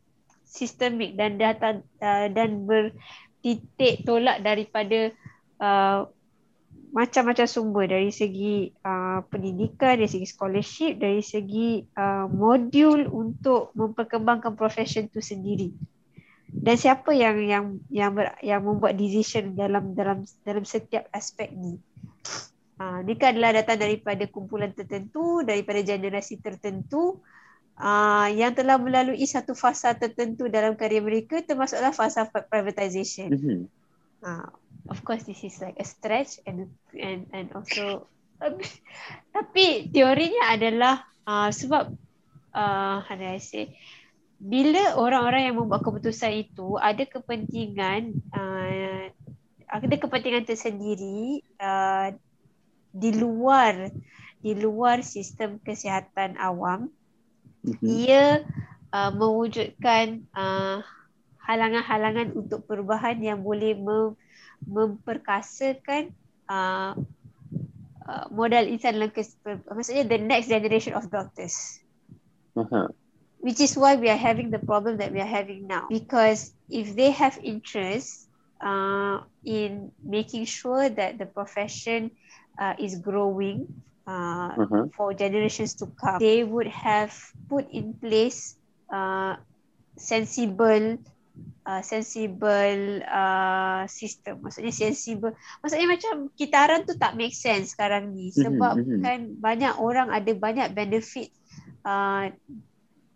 sistemik dan data uh, dan bertitik tolak daripada uh, macam-macam sumber. Dari segi uh, pendidikan dari segi scholarship dari segi uh, modul untuk memperkembangkan profession tu sendiri. Dan siapa yang yang yang ber, yang membuat decision dalam dalam dalam setiap aspek ni Uh, ini kan adalah datang daripada kumpulan tertentu, daripada generasi tertentu uh, yang telah melalui satu fasa tertentu dalam karya mereka termasuklah fasa privatization. Mm-hmm. Uh, of course this is like a stretch and and and also tapi teorinya adalah uh, sebab uh, how do I say bila orang-orang yang membuat keputusan itu ada kepentingan uh, ada kepentingan tersendiri uh, di luar di luar sistem kesihatan awam mm-hmm. ia uh, mewujudkan uh, halangan-halangan untuk perubahan yang boleh mem- memperkasakan uh, uh, modal insan dalam kes- maksudnya the next generation of doctors uh-huh. which is why we are having the problem that we are having now because if they have interest uh, in making sure that the profession uh, is growing uh, uh-huh. for generations to come, they would have put in place uh, sensible uh, sensible uh, sistem. Maksudnya sensible. Maksudnya macam kitaran tu tak make sense sekarang ni. Sebab Mhm, mhm. kan banyak orang ada banyak benefit uh,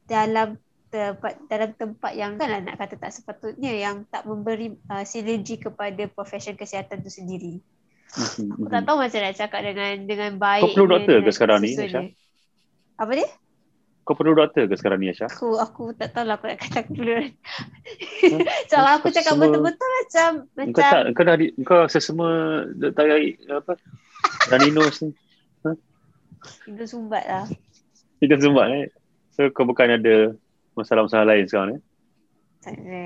dalam tempat dalam tempat yang kan nak kata tak sepatutnya yang tak memberi uh, sinergi kepada profession kesihatan tu sendiri. Aku tak tahu macam nak cakap dengan dengan baik. Mhm. perlu doktor ke sekarang ni, Aisyah? Apa dia? Kau perlu doktor ke sekarang ni Aisyah? Aku aku tak tahu lah aku nak kata aku perlu. Kalau aku cakap Semua- betul-betul macam Kau macam tak kau dah di, kau sesama Dr. Aik apa? Raninos ni. itu sumbat lah. Kita semua eh. So kau bukan ada masalah-masalah lain sekarang eh? Tak ada.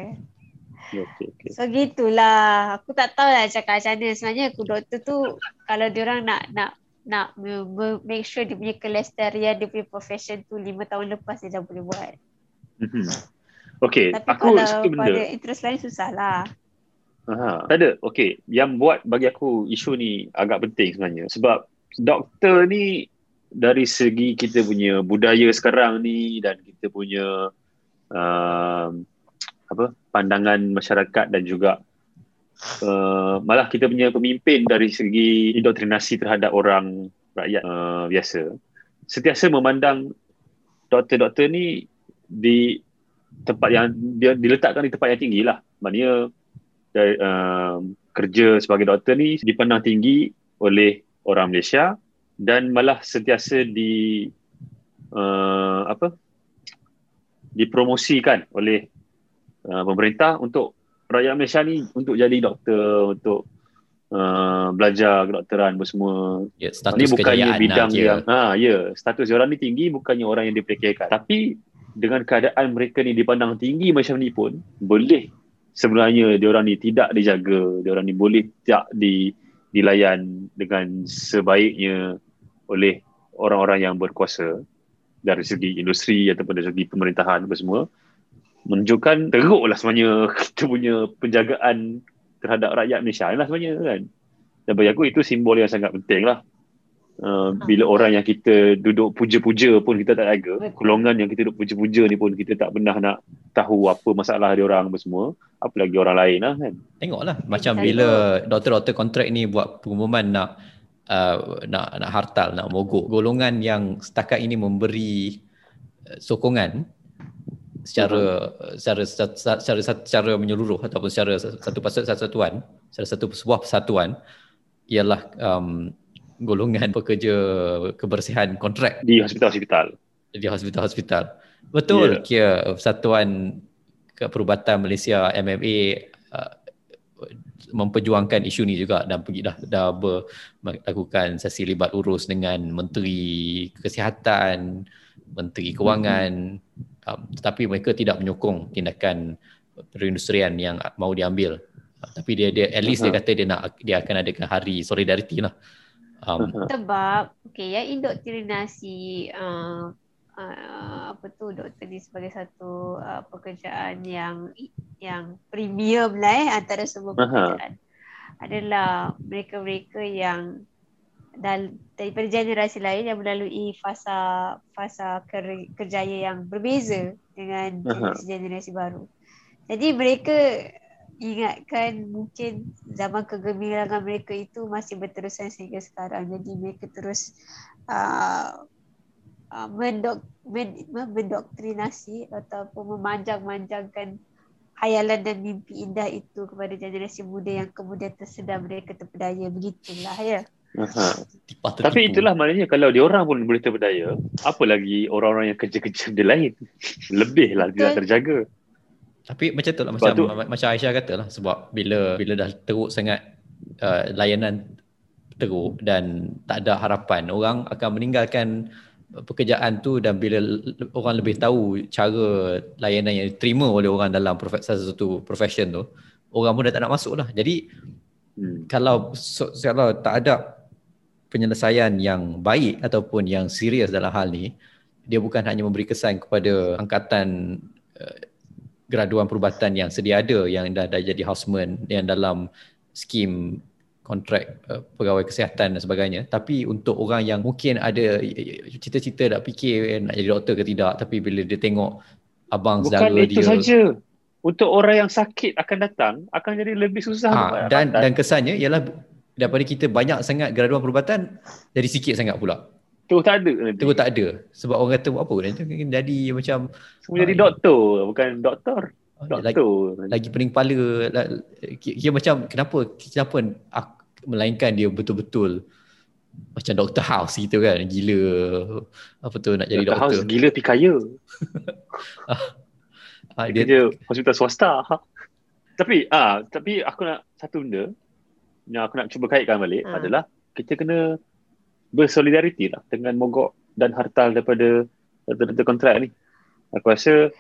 Okey okey. So gitulah. Aku tak tahu lah cakap macam mana. Sebenarnya aku doktor tu kalau diorang nak nak nak me- make sure dia punya kelestarian dia punya profession tu lima tahun lepas dia dah boleh buat. Mhm. Okey, Tapi aku kalau satu benda. pada interest lain susah lah. Aha, tak ada. Okey, yang buat bagi aku isu ni agak penting sebenarnya sebab doktor ni dari segi kita punya budaya sekarang ni dan kita punya um, apa pandangan masyarakat dan juga uh, malah kita punya pemimpin dari segi indoktrinasi terhadap orang rakyat uh, biasa sentiasa memandang doktor-doktor ni di tempat yang dia diletakkan di tempat yang tinggi lah. Maknanya dari, um, kerja sebagai doktor ni dipandang tinggi oleh orang Malaysia dan malah sentiasa di uh, apa dipromosikan oleh uh, pemerintah untuk rakyat Malaysia ni untuk jadi doktor untuk uh, belajar kedokteran apa semua. Ya, status bukannya kejayaan bidang lah kira. yang ha ya status orang ni tinggi bukannya orang yang diperkirakan. Tapi dengan keadaan mereka ni dipandang tinggi macam ni pun boleh sebenarnya diorang ni tidak dijaga diorang ni boleh tak di dilayan dengan sebaiknya oleh orang-orang yang berkuasa dari segi industri ataupun dari segi pemerintahan apa semua menunjukkan teruklah sebenarnya kita punya penjagaan terhadap rakyat Malaysia. Lah sebenarnya kan? Dan bagi aku itu simbol yang sangat penting lah. Uh, bila orang yang kita duduk puja-puja pun kita tak jaga golongan yang kita duduk puja-puja ni pun kita tak pernah nak tahu apa masalah dia orang apa semua. Apa lagi orang lain lah kan? Tengoklah macam bila doktor-doktor kontrak ni buat pengumuman nak uh, nak nak hartal, nak mogok. Golongan yang setakat ini memberi uh, sokongan secara secara secara, secara secara menyeluruh ataupun secara satu pasal satuan, secara satu sebuah persatuan ialah um, golongan pekerja kebersihan kontrak di hospital-hospital di hospital-hospital. Betul yeah. kira Persatuan Perubatan Malaysia MMA uh, memperjuangkan isu ni juga dan pergi dah dah ber, melakukan sesi libat urus dengan Menteri Kesihatan, Menteri Kewangan um, tetapi mereka tidak menyokong tindakan perindustrian yang mau diambil. Uh, tapi dia dia at least dia Aha. kata dia nak dia akan adakan hari solidarity lah. Um, Sebab okay, yang indoktrinasi uh, uh, apa tu doktor ni sebagai satu uh, pekerjaan yang yang premium lah eh antara semua Aha. pekerjaan adalah mereka-mereka yang dal, daripada generasi lain yang melalui fasa fasa ker, kerjaya yang berbeza dengan Aha. generasi-generasi baru. Jadi mereka ingatkan mungkin zaman kegemilangan mereka itu masih berterusan sehingga sekarang. Jadi mereka terus uh, uh, mendok, men, mendoktrinasi ataupun memanjang-manjangkan hayalan dan mimpi indah itu kepada generasi muda yang kemudian tersedar mereka terpedaya. Begitulah ya. Tertipu. Tapi itulah maknanya kalau diorang pun boleh terpedaya, apa lagi orang-orang yang kerja-kerja dia lain? Lebih lah tidak Betul. terjaga. Tapi macam tu lah macam tu- ma- macam Aisyah kata lah sebab bila bila dah teruk sangat uh, layanan teruk dan tak ada harapan orang akan meninggalkan pekerjaan tu dan bila orang lebih tahu cara layanan yang diterima oleh orang dalam profe- salah satu profession tu orang pun dah tak nak masuk lah jadi Hmm. kalau so, kalau tak ada penyelesaian yang baik ataupun yang serius dalam hal ni dia bukan hanya memberi kesan kepada angkatan uh, graduan perubatan yang sedia ada yang dah, dah jadi houseman yang dalam skim kontrak uh, pegawai kesihatan dan sebagainya tapi untuk orang yang mungkin ada cita-cita nak fikir nak jadi doktor ke tidak tapi bila dia tengok abang Bukan saudara itu dia saja. untuk orang yang sakit akan datang akan jadi lebih susah. Ha, dan dan kesannya ialah daripada kita banyak sangat graduan perubatan jadi sikit sangat pula. terus tak ada nanti. Terus tak ada. Sebab orang kata buat apa nanti jadi macam Semua jadi doktor, bukan doktor. lagi, Doktor. lagi pening kepala kira macam kenapa kenapa aku, melainkan dia betul-betul macam Dr. House gitu kan gila apa tu nak jadi Dr. House doktor gila pi kaya. Ah, Dia dia kerja hospital swasta. Tapi ah tapi aku nak satu benda yang aku nak cuba kaitkan balik Ah. adalah kita kena bersolidariti lah dengan mogok dan hartal daripada daripada kontrak ni. Aku rasa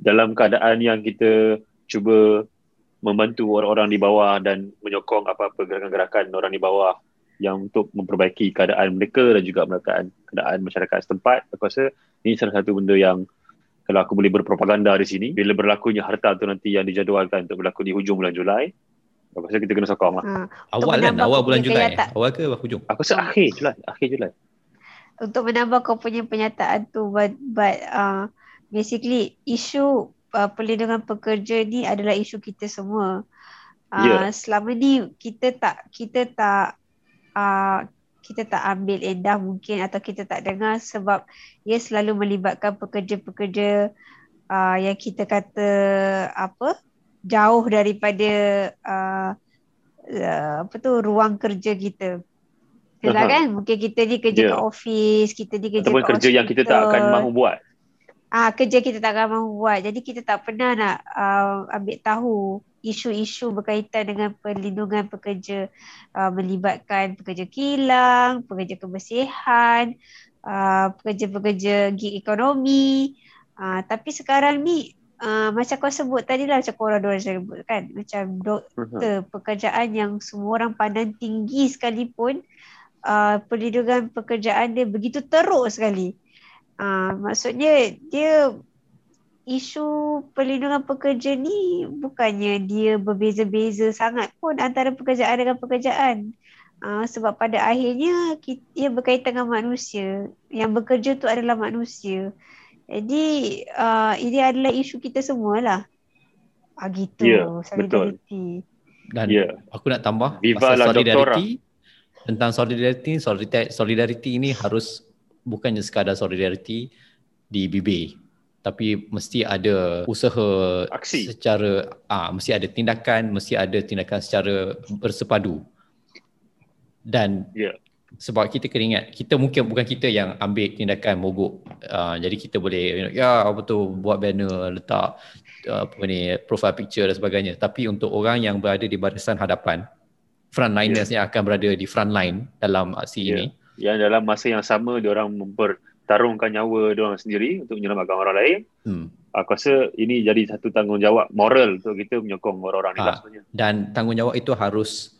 dalam keadaan yang kita cuba membantu orang-orang di bawah dan menyokong apa-apa gerakan-gerakan orang di bawah yang untuk memperbaiki keadaan mereka dan juga keadaan keadaan masyarakat setempat. Aku rasa ini salah satu benda yang kalau aku boleh berpropaganda di sini bila berlakunya harta tu nanti yang dijadualkan untuk berlaku di hujung bulan Julai aku rasa kita kena sokong lah Ha. awal kan awal bulan Julai kenyataan. awal ke hujung aku rasa akhir Julai akhir Julai Untuk menambah kau punya penyataan tu but, but uh, basically isu uh, perlindungan pekerja ni adalah isu kita semua. Uh, Ya. Selama ni kita tak kita tak uh, kita tak ambil endah mungkin atau kita tak dengar sebab ia selalu melibatkan pekerja-pekerja uh, yang kita kata apa jauh daripada uh, uh, apa tu ruang kerja kita. Aha. kan mungkin kita ni kerja Ya. kat office, kita ni kerja ataupun kat kerja yang kita tak akan mahu buat Ah kerja kita tak akan mahu buat. Jadi kita tak pernah nak uh, ambil tahu isu-isu berkaitan dengan perlindungan pekerja uh, melibatkan pekerja kilang, pekerja kebersihan, uh, pekerja-pekerja gig ekonomi. Uh, tapi sekarang ni uh, macam kau sebut tadi lah macam korang dua sebut kan macam doktor pekerjaan yang semua orang pandang tinggi sekalipun uh, perlindungan pekerjaan dia begitu teruk sekali. Uh, maksudnya dia isu perlindungan pekerja ni bukannya dia berbeza-beza sangat pun antara pekerjaan dengan pekerjaan. Uh, sebab pada akhirnya kita, ia berkaitan dengan manusia. Yang bekerja tu adalah manusia. Jadi uh, ini adalah isu kita semualah. Ah gitu. Ya, solidariti. dan ya aku nak tambah Viva pasal solidarity tentang solidarity solidarity solidarity ini harus bukannya sekadar solidarity di bibir tapi mesti ada usaha Aksi. secara ah mesti ada tindakan mesti ada tindakan secara bersepadu dan Ya. Sebab kita kena ingat kita mungkin bukan kita yang ambil tindakan mogok uh, jadi kita boleh you know, ya apa tu buat banner letak uh, apa ni profile picture dan sebagainya tapi untuk orang yang berada di barisan hadapan frontliners yang akan berada di front line dalam aksi Ya. ini yang dalam masa yang sama dia orang mempertarungkan nyawa dia orang sendiri untuk menyelamatkan orang lain hmm. aku rasa ini jadi satu tanggungjawab moral untuk kita menyokong orang-orang ni Ah. lah sebenarnya dan tanggungjawab itu harus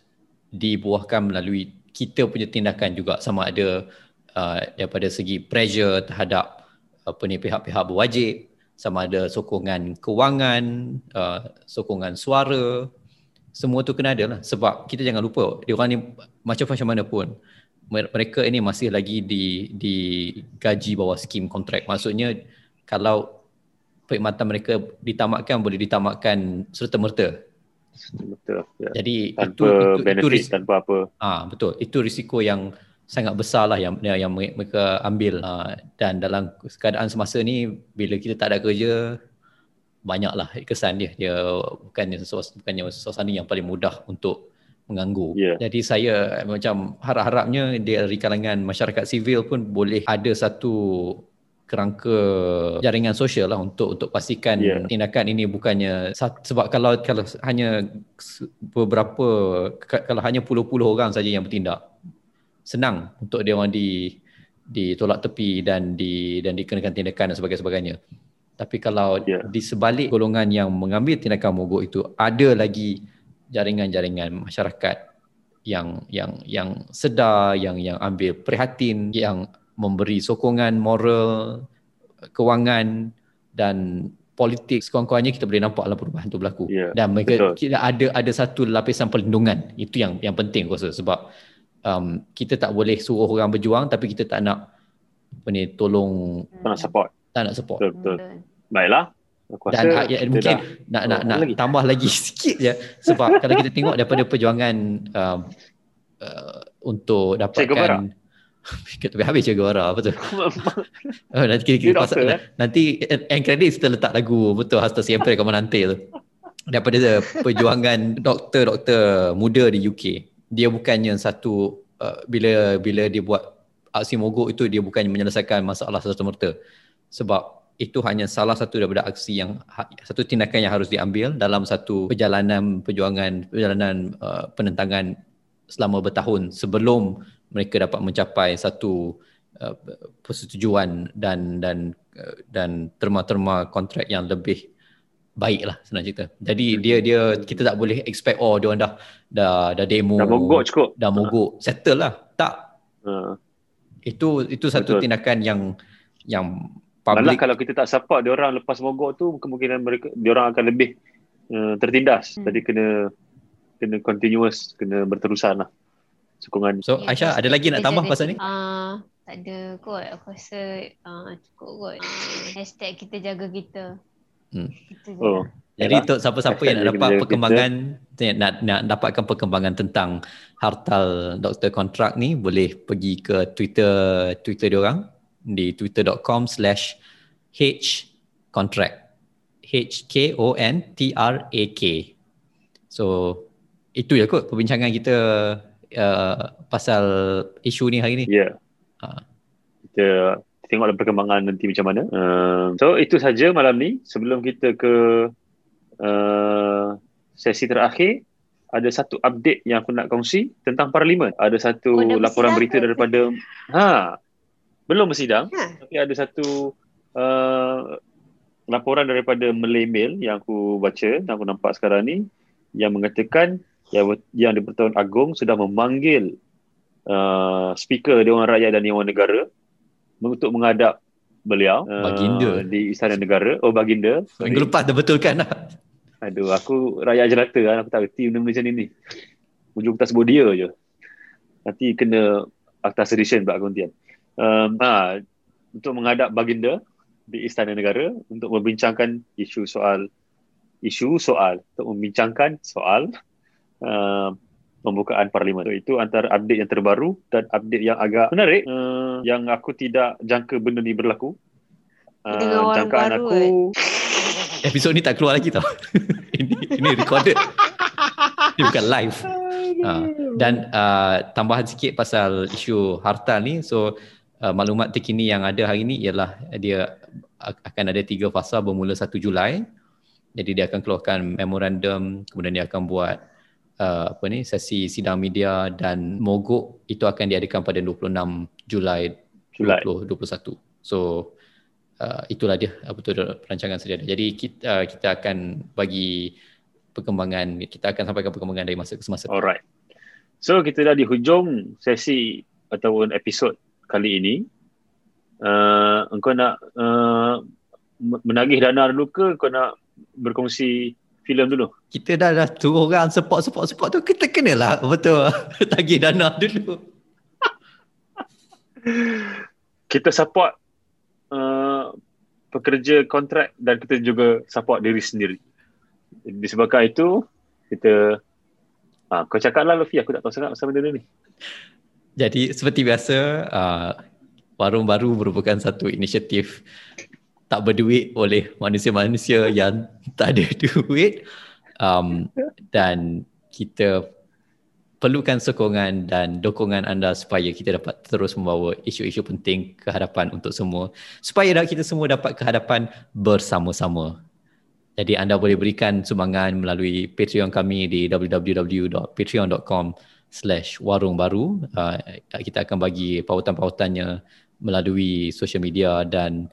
dibuahkan melalui kita punya tindakan juga sama ada uh, daripada segi pressure terhadap apa ni pihak-pihak berwajib sama ada sokongan kewangan uh, sokongan suara. Semua tu kena ada lah sebab kita jangan lupa dia orang ni macam-macam mana pun mer- mereka ini masih lagi di di gaji bawah skim kontrak. Maksudnya kalau perkhidmatan mereka ditamatkan boleh ditamatkan serta-merta betul ya. jadi tanpa itu itu, itu benefit ris- tanpa apa ah betul. Itu risiko yang sangat besar lah yang yang mereka ambil ah, dan dalam keadaan semasa ni bila kita tak ada kerja banyaklah kesan dia dia bukannya sesuatu bukannya suasana yang paling mudah untuk mengganggu. Ya. Jadi saya macam harap-harapnya dari kalangan masyarakat sivil pun boleh ada satu kerangka jaringan sosial lah untuk untuk pastikan Ya. tindakan ini bukannya sebab kalau kalau hanya beberapa ka- kalau hanya puluh-puluh orang saja yang bertindak senang untuk dia orang di ditolak tepi dan di dan dikenakan tindakan dan sebagainya. Tapi kalau Ya. di sebalik golongan yang mengambil tindakan mogok itu ada lagi jaringan-jaringan masyarakat yang yang yang sedar, yang yang ambil prihatin, yang memberi sokongan moral, kewangan dan politik sekurang-kurangnya kita boleh nampak dalam perubahan itu berlaku. Ya, Dan mereka betul. kita ada ada satu lapisan perlindungan. Itu yang yang penting aku rasa sebab um, kita tak boleh suruh orang berjuang tapi kita tak nak apa ni tolong tak nak support tak nak support. betul betul baiklah Aku Dan rasa ya, mungkin dah- nak nak nak lagi? tambah lagi sikit je sebab kalau kita tengok daripada perjuangan um, uh, untuk dapatkan Tapi habis Che Guevara betul. Oh, nanti kita, doktor, pasal, eh? nanti end credit kita letak lagu betul hasta siempre como nanti tu. Daripada perjuangan doktor-doktor muda di UK. Dia bukannya satu uh, bila bila dia buat aksi mogok itu dia bukannya menyelesaikan masalah serta-merta. Sebab itu hanya salah satu daripada aksi yang ha- satu tindakan yang harus diambil dalam satu perjalanan perjuangan perjalanan uh, penentangan selama bertahun sebelum mereka dapat mencapai satu uh, persetujuan dan dan uh, dan terma-terma kontrak yang lebih baik lah senang cerita. Jadi dia dia kita tak boleh expect oh dia orang dah dah dah demo Dah mogok cukup. dah mogok settle lah. Tak Ha. itu itu satu Betul. tindakan yang yang Malah public kalau kita tak support dia orang lepas mogok tu kemungkinan mereka dia orang akan lebih uh, tertindas. Hmm. Jadi kena kena continuous, kena berterusan lah sokongan. So Ya, Aisyah ada lagi nak kita tambah pasal ni? kita. Ah, tak ada kot. Aku rasa ah, cukup kot. Hashtag kita jaga kita. Hmm. Itu je. Oh. Jadi untuk siapa-siapa yang nak dapat kita- perkembangan nak nak dapatkan perkembangan tentang hartal doktor kontrak ni boleh pergi ke Twitter Twitter dia orang di twitter.com slash h contract h k o n t r a k so itu ya kot perbincangan kita uh, pasal isu ni hari ni Ya. Ha. Kita tengoklah perkembangan nanti macam mana. Uh, so itu saja malam ni. Sebelum kita ke uh, sesi terakhir, ada satu update yang aku nak kongsi tentang parlimen. Ada satu Oh, laporan berita ke? daripada ha belum bersidang Ha. tapi ada satu uh, laporan daripada Malay Mail yang aku baca yang aku nampak sekarang ni yang mengatakan yang yang di Pertuan Agong sudah memanggil uh, speaker Dewan Rakyat dan Dewan Negara untuk menghadap beliau uh, Baginda. di Istana Negara. Oh Baginda. Minggu lepas dah betulkan lah Aduh, aku rakyat jelata kan. Aku tak reti benda macam ni ni. Ujung tak sebut dia je. Nanti kena akta sedition pula kementerian. Um, ha, untuk menghadap baginda di Istana Negara untuk membincangkan isu soal isu soal untuk membincangkan soal uh, pembukaan parlimen. So, itu antara update yang terbaru dan update yang agak menarik uh, yang aku tidak jangka benda ni berlaku. Dengan Uh, jangkaan baru, aku episod ni tak keluar lagi tau ini ini recorded ini bukan live Ha. Dan uh, tambahan sikit pasal isu harta ni, so uh, maklumat terkini yang ada hari ni ialah dia ak- akan ada tiga fasa bermula 1 Julai. Jadi dia akan keluarkan memorandum, kemudian dia akan buat uh, apa ni sesi sidang media dan mogok itu akan diadakan pada 26 Julai Julai. 2021. So uh, itulah dia apa tu perancangan sedia ada. Jadi kita uh, kita akan bagi perkembangan kita akan sampaikan perkembangan dari masa ke semasa. Alright. So kita dah di hujung sesi ataupun episod kali ini. Uh, engkau nak uh, menagih dana dulu ke kau nak berkongsi filem dulu? Kita dah dah tu orang support support support tu kita kenalah betul tagih dana dulu. Kita support uh, pekerja kontrak dan kita juga support diri sendiri. Disebabkan itu kita Ah, kau cakaplah Luffy, aku tak tahu sangat pasal benda ni. Jadi seperti biasa uh, warung baru merupakan satu inisiatif tak berduit oleh manusia-manusia yang tak ada duit um, dan kita perlukan sokongan dan dokongan anda supaya kita dapat terus membawa isu-isu penting ke hadapan untuk semua supaya kita semua dapat ke hadapan bersama-sama. Jadi anda boleh berikan sumbangan melalui Patreon kami di www.patreon.com slash warung baru. Uh, kita akan bagi pautan-pautannya melalui social media dan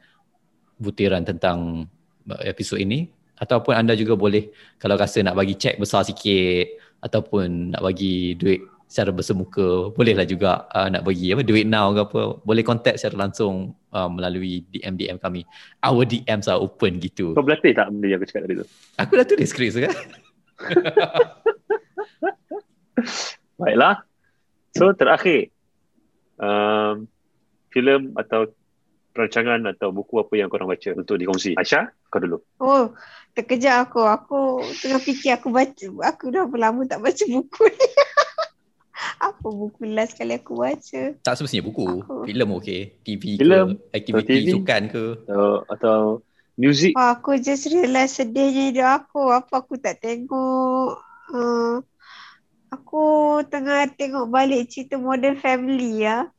butiran tentang uh, episod ini. Ataupun anda juga boleh kalau rasa nak bagi cek besar sikit ataupun nak bagi duit secara bersemuka, bolehlah juga uh, nak bagi apa duit now ke apa, boleh contact secara langsung uh, melalui DM-DM kami. Our DMs are open gitu. Kau berlatih tak benda yang aku cakap tadi tu? Aku dah tulis skrip kan? Baiklah. So terakhir um, filem atau perancangan atau buku apa yang korang baca untuk dikongsi? Aisyah, kau dulu. Oh, terkejut aku. Aku tengah fikir aku baca. Aku dah lama tak baca buku ni. Apa buku last kali aku baca? Tak semestinya buku. Aku- Filem okey. TV Filem ke, aktiviti TV. sukan ke. Atau, atau music? Wah, aku just realise sedihnya hidup aku. Apa aku tak tengok. Uh, aku tengah tengok balik cerita Modern Family ya.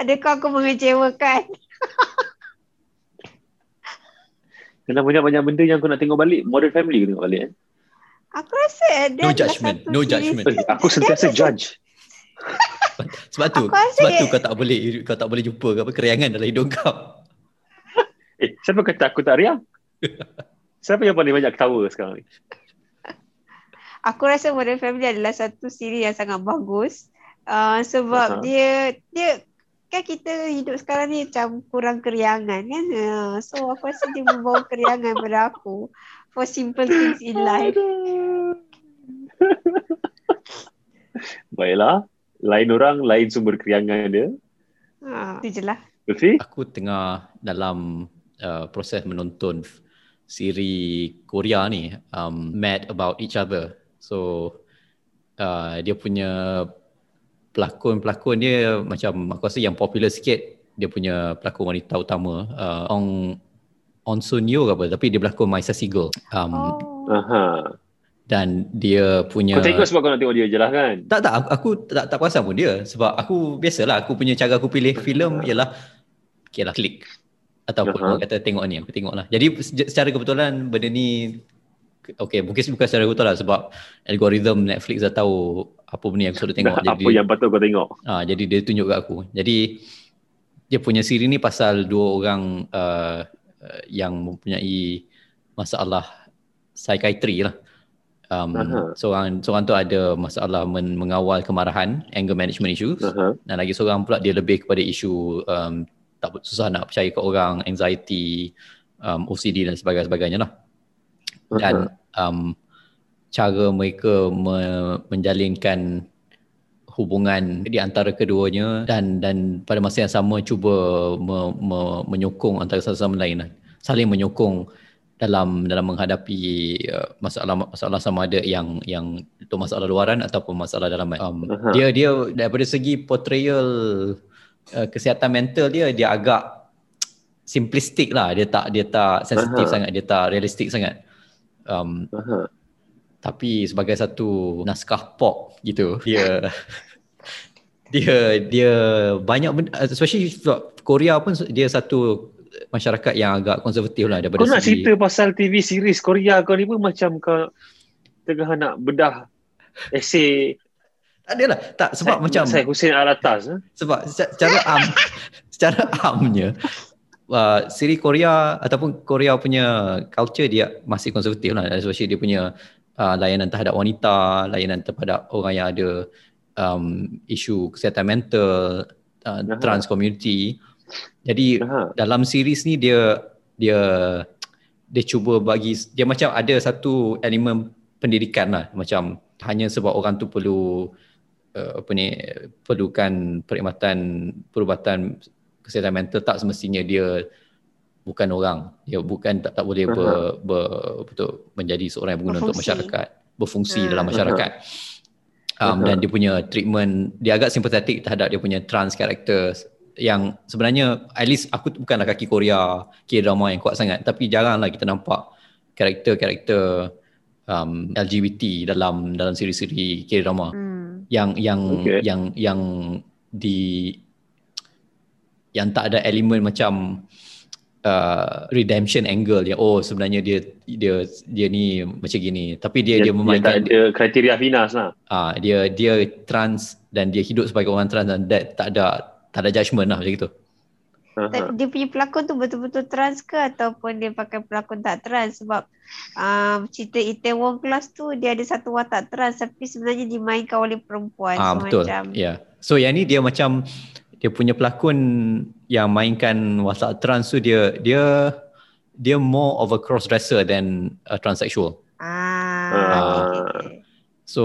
Adakah aku mengecewakan? Kena banyak-banyak benda yang kau nak tengok balik. Modern Family kau tengok balik. Eh? Aku rasa dia No judgement, no judgement. Aku sentiasa judge. Sebab tu, Aku sebab tu kau tak boleh kau tak boleh jumpa ke apa keriangan dalam hidup kau. Eh, siapa kata aku tak riang? Siapa yang paling banyak ketawa sekarang ni? Aku rasa Modern Family adalah satu siri yang sangat bagus. Uh, sebab Aha. dia dia kan kita hidup sekarang ni macam kurang keriangan kan. Uh, so aku rasa dia membawa keriangan pada aku for simple things in life. Baiklah. Lain orang, lain sumber keriangan dia. Ha, itu je lah. Lutfi? Aku tengah dalam uh, proses menonton siri Korea ni um, Mad About Each Other. So uh, dia punya pelakon-pelakon dia macam aku rasa yang popular sikit dia punya pelakon wanita utama uh, Ong On Sun Yo ke apa tapi dia berlakon My Sassy Girl. Um, Oh. Aha. dan dia punya Kau tengok sebab kau nak tengok dia je lah kan? tak tak aku, aku tak tak perasan pun dia sebab aku biasalah aku punya cara aku pilih filem ialah okay lah klik ataupun Aha. orang kata tengok ni aku tengok lah jadi se- secara kebetulan benda ni okay mungkin bukan secara kebetulan lah sebab algoritma Netflix dah tahu apa benda yang aku suruh tengok apa yang patut kau tengok? Ah, jadi dia tunjuk kat aku. Jadi dia punya siri ni pasal dua orang uh, uh, yang mempunyai masalah psikiatri lah. Um, seorang seorang tu ada masalah men, mengawal kemarahan, anger management issues. Aha. Dan lagi seorang pula dia lebih kepada isu um, tak susah nak percaya ke orang, anxiety, um, OCD dan sebagainya sebagainya lah. Dan um, cara mereka me- menjalinkan hubungan di antara keduanya dan dan pada masa yang sama cuba me, me, menyokong antara satu sama lain lah. saling menyokong dalam dalam menghadapi uh, masalah masalah sama ada yang yang itu masalah luaran ataupun masalah dalaman. Um, Aha. dia dia daripada segi portrayal uh, kesihatan mental dia dia agak simplistik lah dia tak dia tak sensitif Aha. sangat dia tak realistik sangat. Um, Aha. Tapi sebagai satu naskah pop gitu. Dia dia dia banyak benda, especially Korea pun dia satu masyarakat yang agak konservatif lah daripada Kau nak segi cerita pasal TV series Korea kau ni pun macam kau tengah nak bedah esei tak adalah. Tak sebab Syed- macam Syed Hussein Alatas eh? sebab se- secara am secara amnya uh, siri Korea ataupun Korea punya culture dia masih konservatif lah. Especially dia punya uh, layanan terhadap wanita layanan terhadap orang yang ada um, isu kesihatan mental uh, Aha. trans community jadi Aha. dalam series ni dia dia dia cuba bagi dia macam ada satu elemen pendidikan lah macam hanya sebab orang tu perlu uh, apa ni perlukan perkhidmatan perubatan kesihatan mental tak semestinya dia bukan orang dia bukan tak tak boleh ber, ber, betul menjadi seorang yang berguna untuk Berfungsi. masyarakat berfungsi Ah. dalam masyarakat um, Aha. dan dia punya treatment dia agak simpatetik terhadap dia punya trans characters yang sebenarnya at least aku bukanlah kaki Korea K-drama yang kuat sangat tapi jaranglah kita nampak karakter-karakter um, LGBT dalam dalam siri-siri K-drama Hmm. yang yang Okay. yang yang di yang tak ada elemen macam uh, redemption angle yang oh sebenarnya dia dia dia ni macam gini tapi dia dia, yang memainkan tak ada kriteria finas lah ah dia dia trans dan dia hidup sebagai orang trans dan that, tak ada tak ada judgement lah macam gitu. Tapi dia punya pelakon tu betul-betul trans ke ataupun dia pakai pelakon tak trans sebab um, cerita Itaewon Class tu dia ada satu watak trans tapi sebenarnya dimainkan oleh perempuan. Ah so betul. Macam, Ya. Yeah. So yang ni dia macam dia punya pelakon yang mainkan watak trans tu dia dia dia more of a cross dresser than a transsexual. Ah, okay, okay. So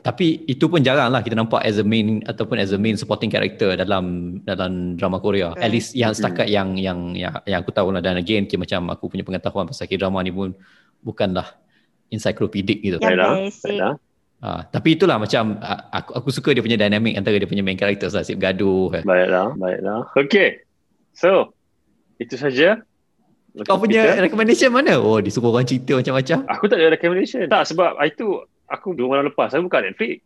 tapi itu pun jarang lah kita nampak as a main ataupun as a main supporting character dalam dalam drama Korea. Okay. At least yang setakat yang, yang yang yang aku tahu lah dan again okay, macam aku punya pengetahuan pasal K-drama ni pun bukanlah encyclopedic gitu. Yang basic. baiklah. Ha, tapi itulah macam ah, aku aku suka dia punya dynamic antara dia punya main characters lah, sip gaduh. kan. Baiklah, baiklah. Okay. So, itu saja. Kau punya kita. recommendation mana? Oh, disuruh orang cerita macam-macam. Aku tak ada recommendation. Tak, sebab itu aku dua malam lepas. Aku buka Netflix.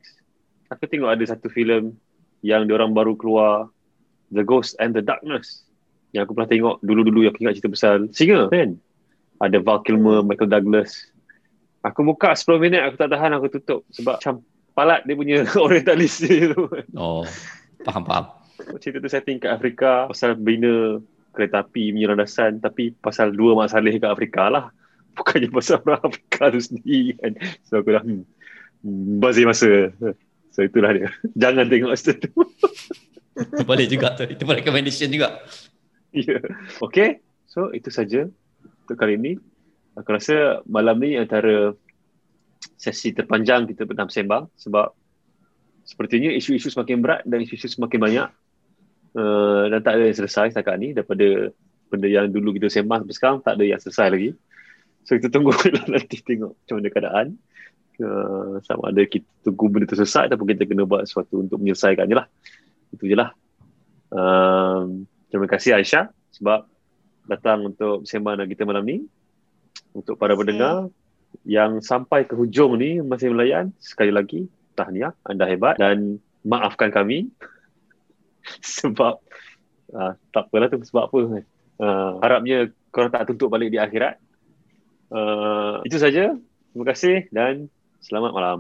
Aku tengok ada satu filem yang diorang baru keluar The Ghost and the Darkness. Yang aku pernah tengok dulu-dulu yang aku ingat cerita pasal Singa kan? Ada Val Kilmer, Michael Douglas. Aku buka 10 minit aku tak tahan aku tutup sebab macam palat dia punya orientalis dia tu. Oh, faham faham. Cerita tu setting kat Afrika pasal bina kereta api punya landasan tapi pasal dua mak saleh kat Afrika lah. Bukannya pasal orang Afrika tu sendiri kan. So aku dah hmm, bazir masa. So itulah dia. Jangan tengok cerita tu. Boleh juga tu. Itu pun recommendation juga. Ya. Okay. So itu saja untuk kali ini. Aku rasa malam ni antara sesi terpanjang kita pernah bersembang sebab sepertinya isu-isu semakin berat dan isu-isu semakin banyak uh, dan tak ada yang selesai setakat ni daripada benda yang dulu kita sembang sampai sekarang tak ada yang selesai lagi. So kita tunggu lah nanti tengok macam mana keadaan. Uh, sama ada kita tunggu benda tu selesai ataupun kita kena buat sesuatu untuk menyelesaikannya lah. Itu je lah. Um, terima kasih Aisyah sebab datang untuk bersembang dengan kita malam ni. Untuk para pendengar yang sampai ke hujung ni masih melayan, sekali lagi tahniah, anda hebat dan maafkan kami. Sebab uh, tak apalah tu sebab apa? Uh, harapnya korang tak tuntut balik di akhirat. Uh, itu saja. Terima kasih dan selamat malam